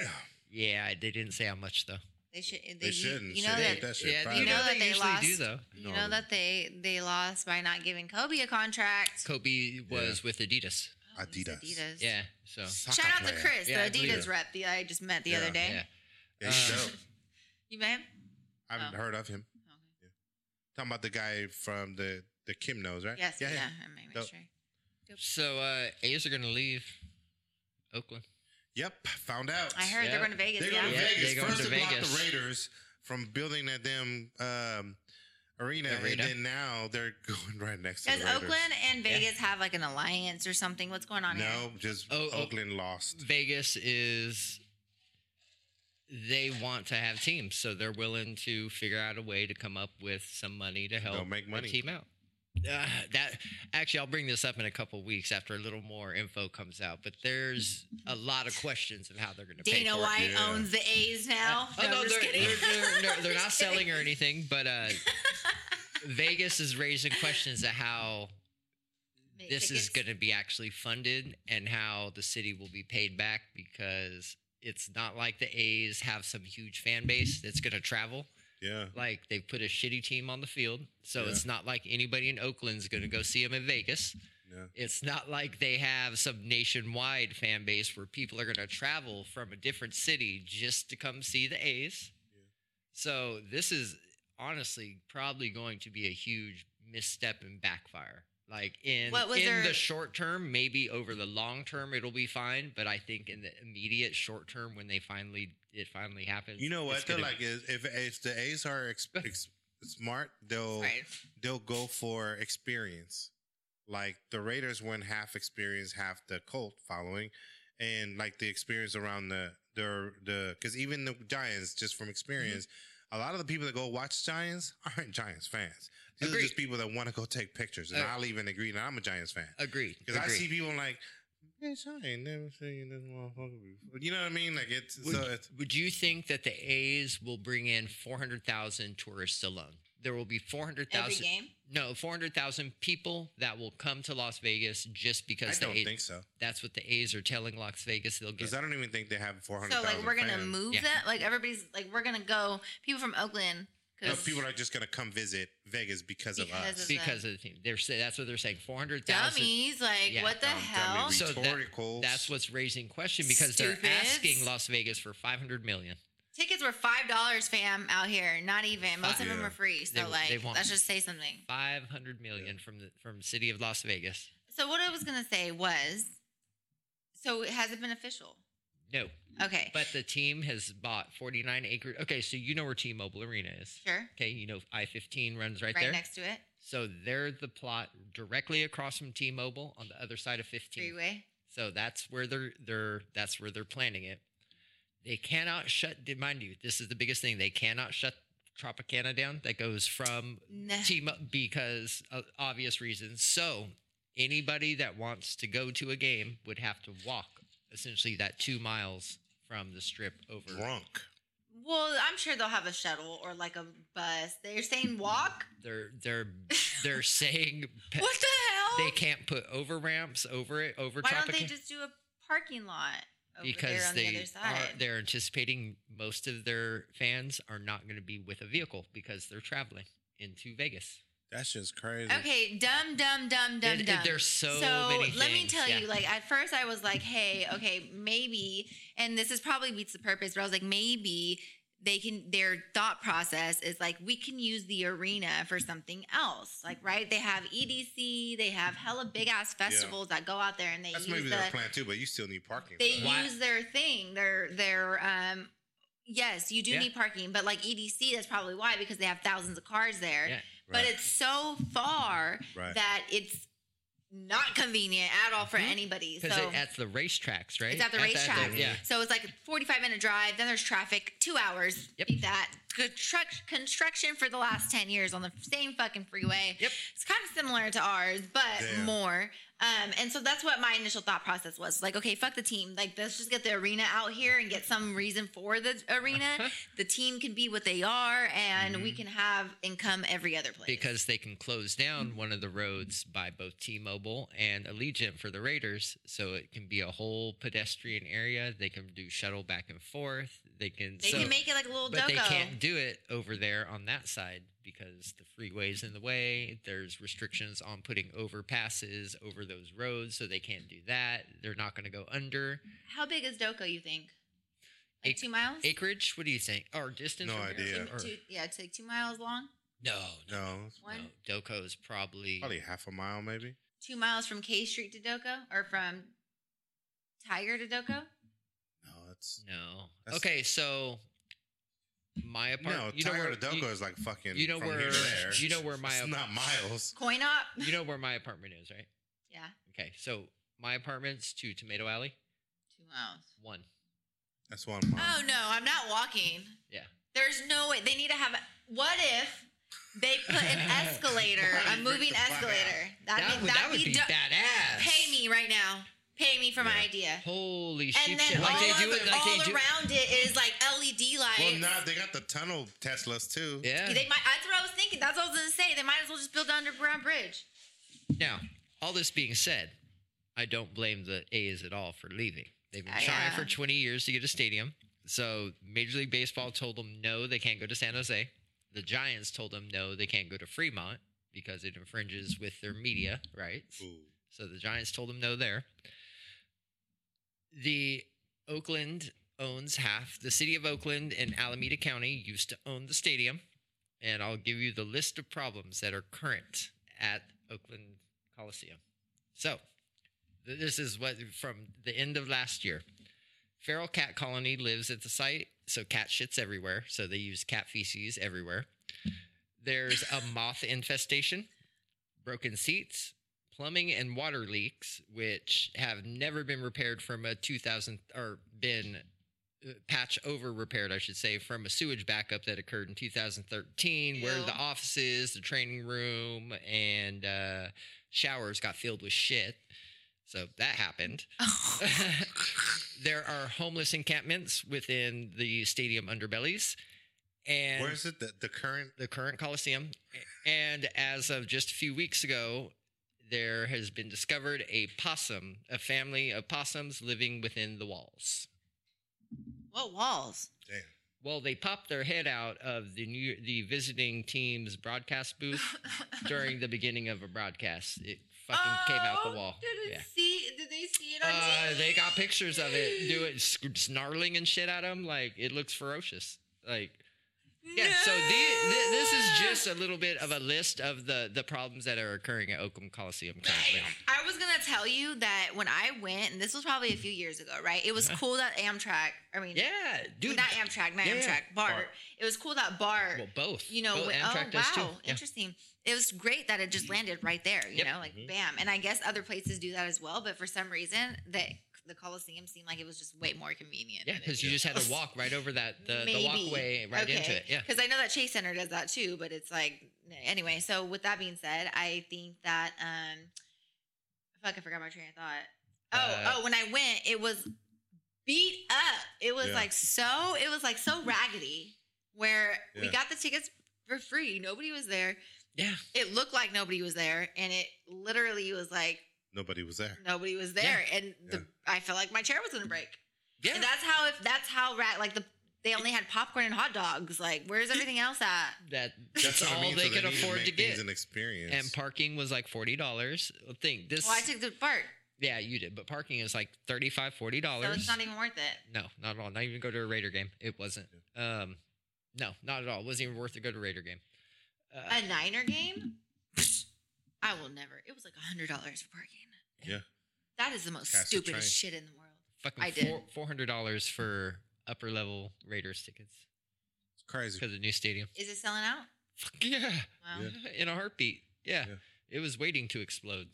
Yeah, they didn't say how much though. They should. They, They shouldn't. You know Should that. that shit yeah, private. you know, that they, they lost- do though. You No. know that they they lost by not giving Kobe a contract. Kobe was with Adidas. Oh, Adidas. Adidas. Yeah, so Soccer Shout out to. Chris, Yeah, the Adidas rep. The I just met the Yeah. other day. yeah. Yeah, Uh, dope. You met him? I haven't Oh. heard of him. Talking about the guy from the the Kim knows, right? Yes, yeah, I'm making Dope. sure. So uh, A's are going to leave Oakland. Yep, found out. I heard Yeah. they're going to Vegas. They're yeah. going to Vegas. they're going First to to block Vegas. the Raiders from building that damn um, arena, Arena. and then now they're going right next to Does the Oakland and Vegas have like an alliance or something? What's going on here? No, just Oh, oh. Oakland lost. Vegas is they want to have teams, so they're willing to figure out a way to come up with some money to help They'll make a money. team out. Uh, that actually, I'll bring this up in a couple weeks after a little more info comes out. But there's a lot of questions of how they're going to pay Dana for White it. Yeah. owns the A's now. Oh, no, I'm they're, they're, they're, they're, they're not Just selling kidding. or anything, but uh, Vegas is raising questions of how Make this is going to be actually funded and how the city will be paid back because it's not like the A's have some huge fan base that's going to travel. Yeah. Like they put a shitty team on the field, so Yeah. it's not like anybody in Oakland's going to go see them in Vegas. Yeah. It's not like they have some nationwide fan base where people are going to travel from a different city just to come see the A's. Yeah. So this is honestly probably going to be a huge misstep and backfire. Like in What was in their- the short term, maybe over the long term it'll be fine, but I think in the immediate short term when they finally it finally happens, You know what? They're gonna- like is if, if the A's are ex, ex, smart, they'll Right. they'll go for experience. Like the Raiders went half experience, half the cult following, and like the experience around the the the because even the Giants, just from mm-hmm. experience, a lot of the people that go watch Giants aren't Giants fans. These are just people that want to go take pictures, and Uh, I'll even agree that I'm a Giants fan agreed. because I see people like. Bitch, I ain't never seen this motherfucker before. You know what I mean? Like it's Would, so it's would you think that the A's will bring in 400,000 tourists alone? There will be 400,000 game. No, 400,000 people that will come to Las Vegas just because the don't A's, think so. that's what the A's are telling Las Vegas they'll get. Because I don't even think they have 400. So like we're gonna move Yeah. that. Like everybody's like we're gonna go. People from Oakland. No, 'cause people are just gonna come visit Vegas because, of Because us. of- because of the team. They're say, that's what they're saying. 400,000 dummies. Like Yeah. what the Dumb, hell? dummy So that- rhetoricals. That's what's raising question because they're Stupids. asking Las Vegas for 500 million. Tickets were five dollars, fam, out here. Not even. Most of them Yeah. were free. So They- like, they want- let's just say something. 500 million from the from city of Las Vegas. So what I was gonna say was, so has it been official? No, Okay. but the team has bought 49 acres. Okay, so you know where T-Mobile Arena is. sure. Okay, you know I-15 runs right, there. Right, there. next to it, So they're the plot directly across from T-Mobile on the other side of 15. freeway. So that's where they're they're that's where they're planning it. They cannot shut. Mind you, this is the biggest thing. They cannot shut Tropicana down. That goes from Nah. T because of obvious reasons. So anybody that wants to go to a game would have to walk essentially that two miles from the strip over. drunk. Well, I'm sure they'll have a shuttle or like a bus. They're saying walk. They're they're they're saying pe- What the hell? they can't put over ramps over it over Why don't they just do a parking lot over there because on they the other are they're anticipating most of their fans are not going to be with a vehicle because they're traveling into Vegas. That's just crazy. Okay, dumb, dumb, dumb, dumb, It- it- dumb. there's so so many let me tell yeah. you, like at first I was like, hey, okay, maybe, and this is probably beats the purpose, but I was like, maybe they can. Their thought process is like, we can use the arena for something else, like right? They have EDC, they have hella big ass festivals that go out there and they That's use maybe the their plan too, but you still need parking. they so- Why- use their thing, their their um. Yes, you do Yeah. need parking, but like EDC, that's probably why because they have thousands of cars there Yeah. But it's so far Right. that it's not convenient at all for Mhm. anybody. Because So it, at the racetracks, right? it's at the racetrack. yeah. So it's like a 45 minute drive. Then there's traffic, two hours. Yep. Beat that. Construct- construction for the last 10 years on the same fucking freeway. Yep. It's kind of similar to ours, but more. Um, and so that's what my initial thought process was. Like, okay, fuck the team. Like, let's just get the arena out here and get some reason for the arena. the team can be what they are, and we Mhm. can have income every other place. Because they can close down one of the roads by both T-Mobile and Allegiant for the Raiders, so it can be a whole pedestrian area. They can do shuttle back and forth. They can. they so- can make it like a little but doco. they can't do it over there on that side because the freeway's in the way. There's restrictions on putting overpasses over those roads, so they can't do that. They're not going to go under How big is DOCO? You think? Like Ac- two miles? acreage. What do you think? Or distance? No from idea. Two- Or- two- yeah, it's like two miles long. No, no, No, it's One, no. DOCO's probably, probably half a mile, maybe. two miles from K Street to DOCO, or from Tiger to DOCO. No, it's no. That's- okay, so my apartment. no. you know Tiger where to DOCO you, is like fucking. you know from where here to there. you know where my apartment is? It's not miles. Coin up. you know where my apartment is, right? Yeah, Okay, so my apartment's to Tomato Alley. two miles. One. That's one mile. Oh no, I'm not walking. Yeah. There's no way they need to have. What if they put an escalator, a Freak moving the fuck out. escalator? That'd that be, would, that'd that would be do- badass. Pay me right now. Pay me for my idea. Holy shit! And then shit! Like all, they do it. Like all they do. around it is like LED lights. Well, now they got the tunnel Teslas too. Yeah. They might. That's what I was thinking. That's what I was gonna say. They might as well just build an underground bridge. Now, all this being said, I don't blame the A's at all for leaving. They've been Uh, trying yeah. for 20 years to get a stadium. So Major League Baseball told them no, they can't go to San Jose. The Giants told them no, they can't go to Fremont because it infringes with their media rights. Ooh. So the Giants told them no there. The Oakland owns half. The city of Oakland and Alameda County used to own the stadium. And I'll give you the list of problems that are current at Oakland Coliseum. So, this is what from the end of last year. Feral cat colony lives at the site, so cat shits everywhere. So they use cat feces everywhere. There's a moth infestation, broken seats, plumbing and water leaks, which have never been repaired from a 2000 or been uh, patch over repaired, I should say, from a sewage backup that occurred in 2013, where the offices, the training room, and uh, showers got filled with shit. So that happened. there are homeless encampments within the stadium underbellies. And Where is it? The, the current. the current Coliseum. And as of just a few weeks ago, there has been discovered a possum, a family of possums living within the walls. what walls? Damn. Well, they popped their head out of the new the visiting team's broadcast booth during the beginning of a broadcast. It fucking came out the Oh, wall. Did it Yeah. see? Did they see it on Uh, TV? they got pictures of it. Do it snarling and shit at them. Like it looks ferocious. Like Yeah, so the, th- this is just a little bit of a list of the the problems that are occurring at Oakland Coliseum currently. I was gonna tell you that when I went, and this was probably a few years ago, right? It was cool that Amtrak. I mean, Uh-huh. Yeah, dude. not Amtrak, not Yeah. Amtrak, BART. BART. It was cool that BART. well, both. you know, both oh wow, too. Yeah. interesting. It was great that it just landed right there. You Yep. know, like Mhm. bam. And I guess other places do that as well, but for some reason, that the Coliseum seemed like it was just way more convenient. Yeah, because you just had to walk right over that the, the Maybe. walkway right into it. Yeah. Because I know that Chase Center does that too, but it's like anyway. So with that being said, I think that um, fuck, I forgot my train of thought. Oh, Uh, oh, when I went, it was beat up. It was Yeah. like so. It was like so raggedy. Where we got the tickets for free, nobody was there. Yeah. It looked like nobody was there, and it literally was like Nobody was there. nobody was there, and the, Yeah. I felt like my chair was gonna break. Yeah. And that's how if that's how rat like the they only had popcorn and hot dogs. Like, where's everything else at? that That's that's what I all mean, they so could need afford make to get. things An experience. And parking was like forty dollars. Think this. Well, I took the BART. yeah, you did, but parking is like $35, 40 dollars. so it's not even worth it. No, not at all. Not even go to a Raider game. It wasn't. Um, no, not at all. It wasn't even worth to go to a Raider game. Uh, A Niner game? I will never. It was like a hundred dollars for parking. Yeah. That is the most Catch the stupidest shit in the world. fucking I did. four four hundred dollars for upper level Raiders tickets it's crazy. because of the new stadium. Is it selling out? Fuck yeah, Wow. Yeah. in a heartbeat. Yeah. Yeah. it was waiting to explode.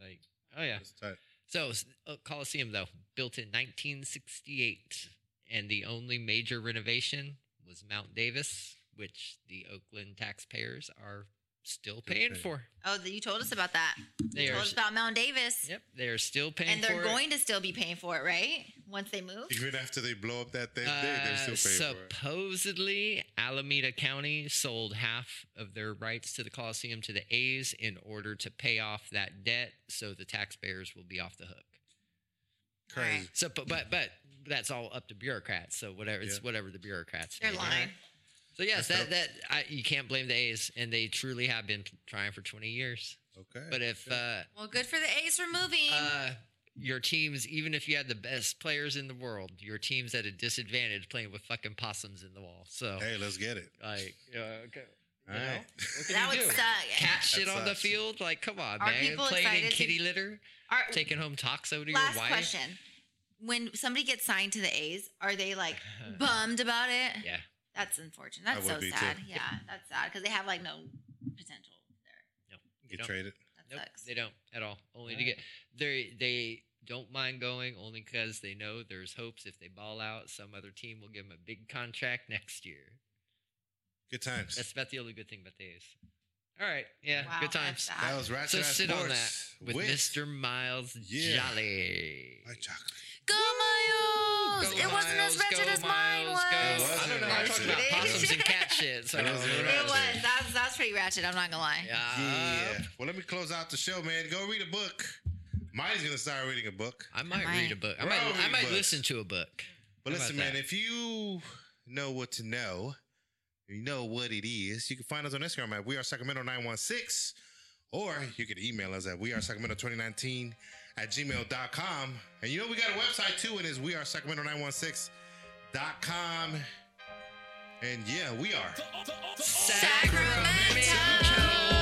Like, oh yeah. That's tight. So s- uh, Coliseum though, built in 1968, and the only major renovation was Mount Davis, which the Oakland taxpayers are still paying paying. for. Oh, you told us about that. They You are. told us about Mount Davis. Yep, they are still paying And they're for going to still be paying for it, right? Once they move. Even after they blow up that thing, it. big, they're Uh, still paying for it. supposedly, Alameda County sold half of their rights to the Coliseum to the A's in order to pay off that debt, so the taxpayers will be off the hook. Crazy. So, but but, but that's all up to bureaucrats. So whatever it's whatever the bureaucrats. They're make. lying. So yes, that that I, you can't blame the A's, and they truly have been trying for 20 years. Okay. But if uh, Well, good for the A's for moving. uh, your teams, even if you had the best players in the world, your team's at a disadvantage playing with fucking possums in the wall. So hey, let's get it. like, uh, okay. You All know? right. What can That you would do? suck. Cat shit That on the field? Like, come on, Are man. people Playing in excited to- kitty litter, Are, taking home toxo to your last wife. question. When somebody gets signed to the A's, are they like bummed about it? Yeah. That's unfortunate. I That's would so be, too. sad. Yeah, that's sad because they have like no potential there. No. they Get don't. traded. That Nope, sucks. they don't at all. Only to Alright. get they they don't mind going only because they know there's hopes if they ball out, some other team will give them a big contract next year. Good times. That's about the only good thing about the A's. All right, yeah, Wow, good that's times. sad. that was Ratchet So Ass sit on that Sports with, Mr. Miles Yeah. Jolly. White chocolate. Go Miles! Go it wasn't as Miles, wretched as mine Miles, was. go. I don't know. I'm talking about ratchet. possums and cat shit. So It wasn't It ratchet. was. That was, that was pretty ratchet. I'm not gonna lie. Yeah. Yeah. Well, let me close out the show, man. Go read a book. Mine's gonna start reading a book. I might might. read a book. I We're might. I might books. listen to a book. But How listen, man, that? if you know what to know, you know what it is, you can find us on Instagram at We Are Sacramento 916, or you can email us at We Are Sacramento 2019 at gmail.com. And you know, we got a website too, and it's We Are Sacramento 916.com. And yeah, we are. Sacramento.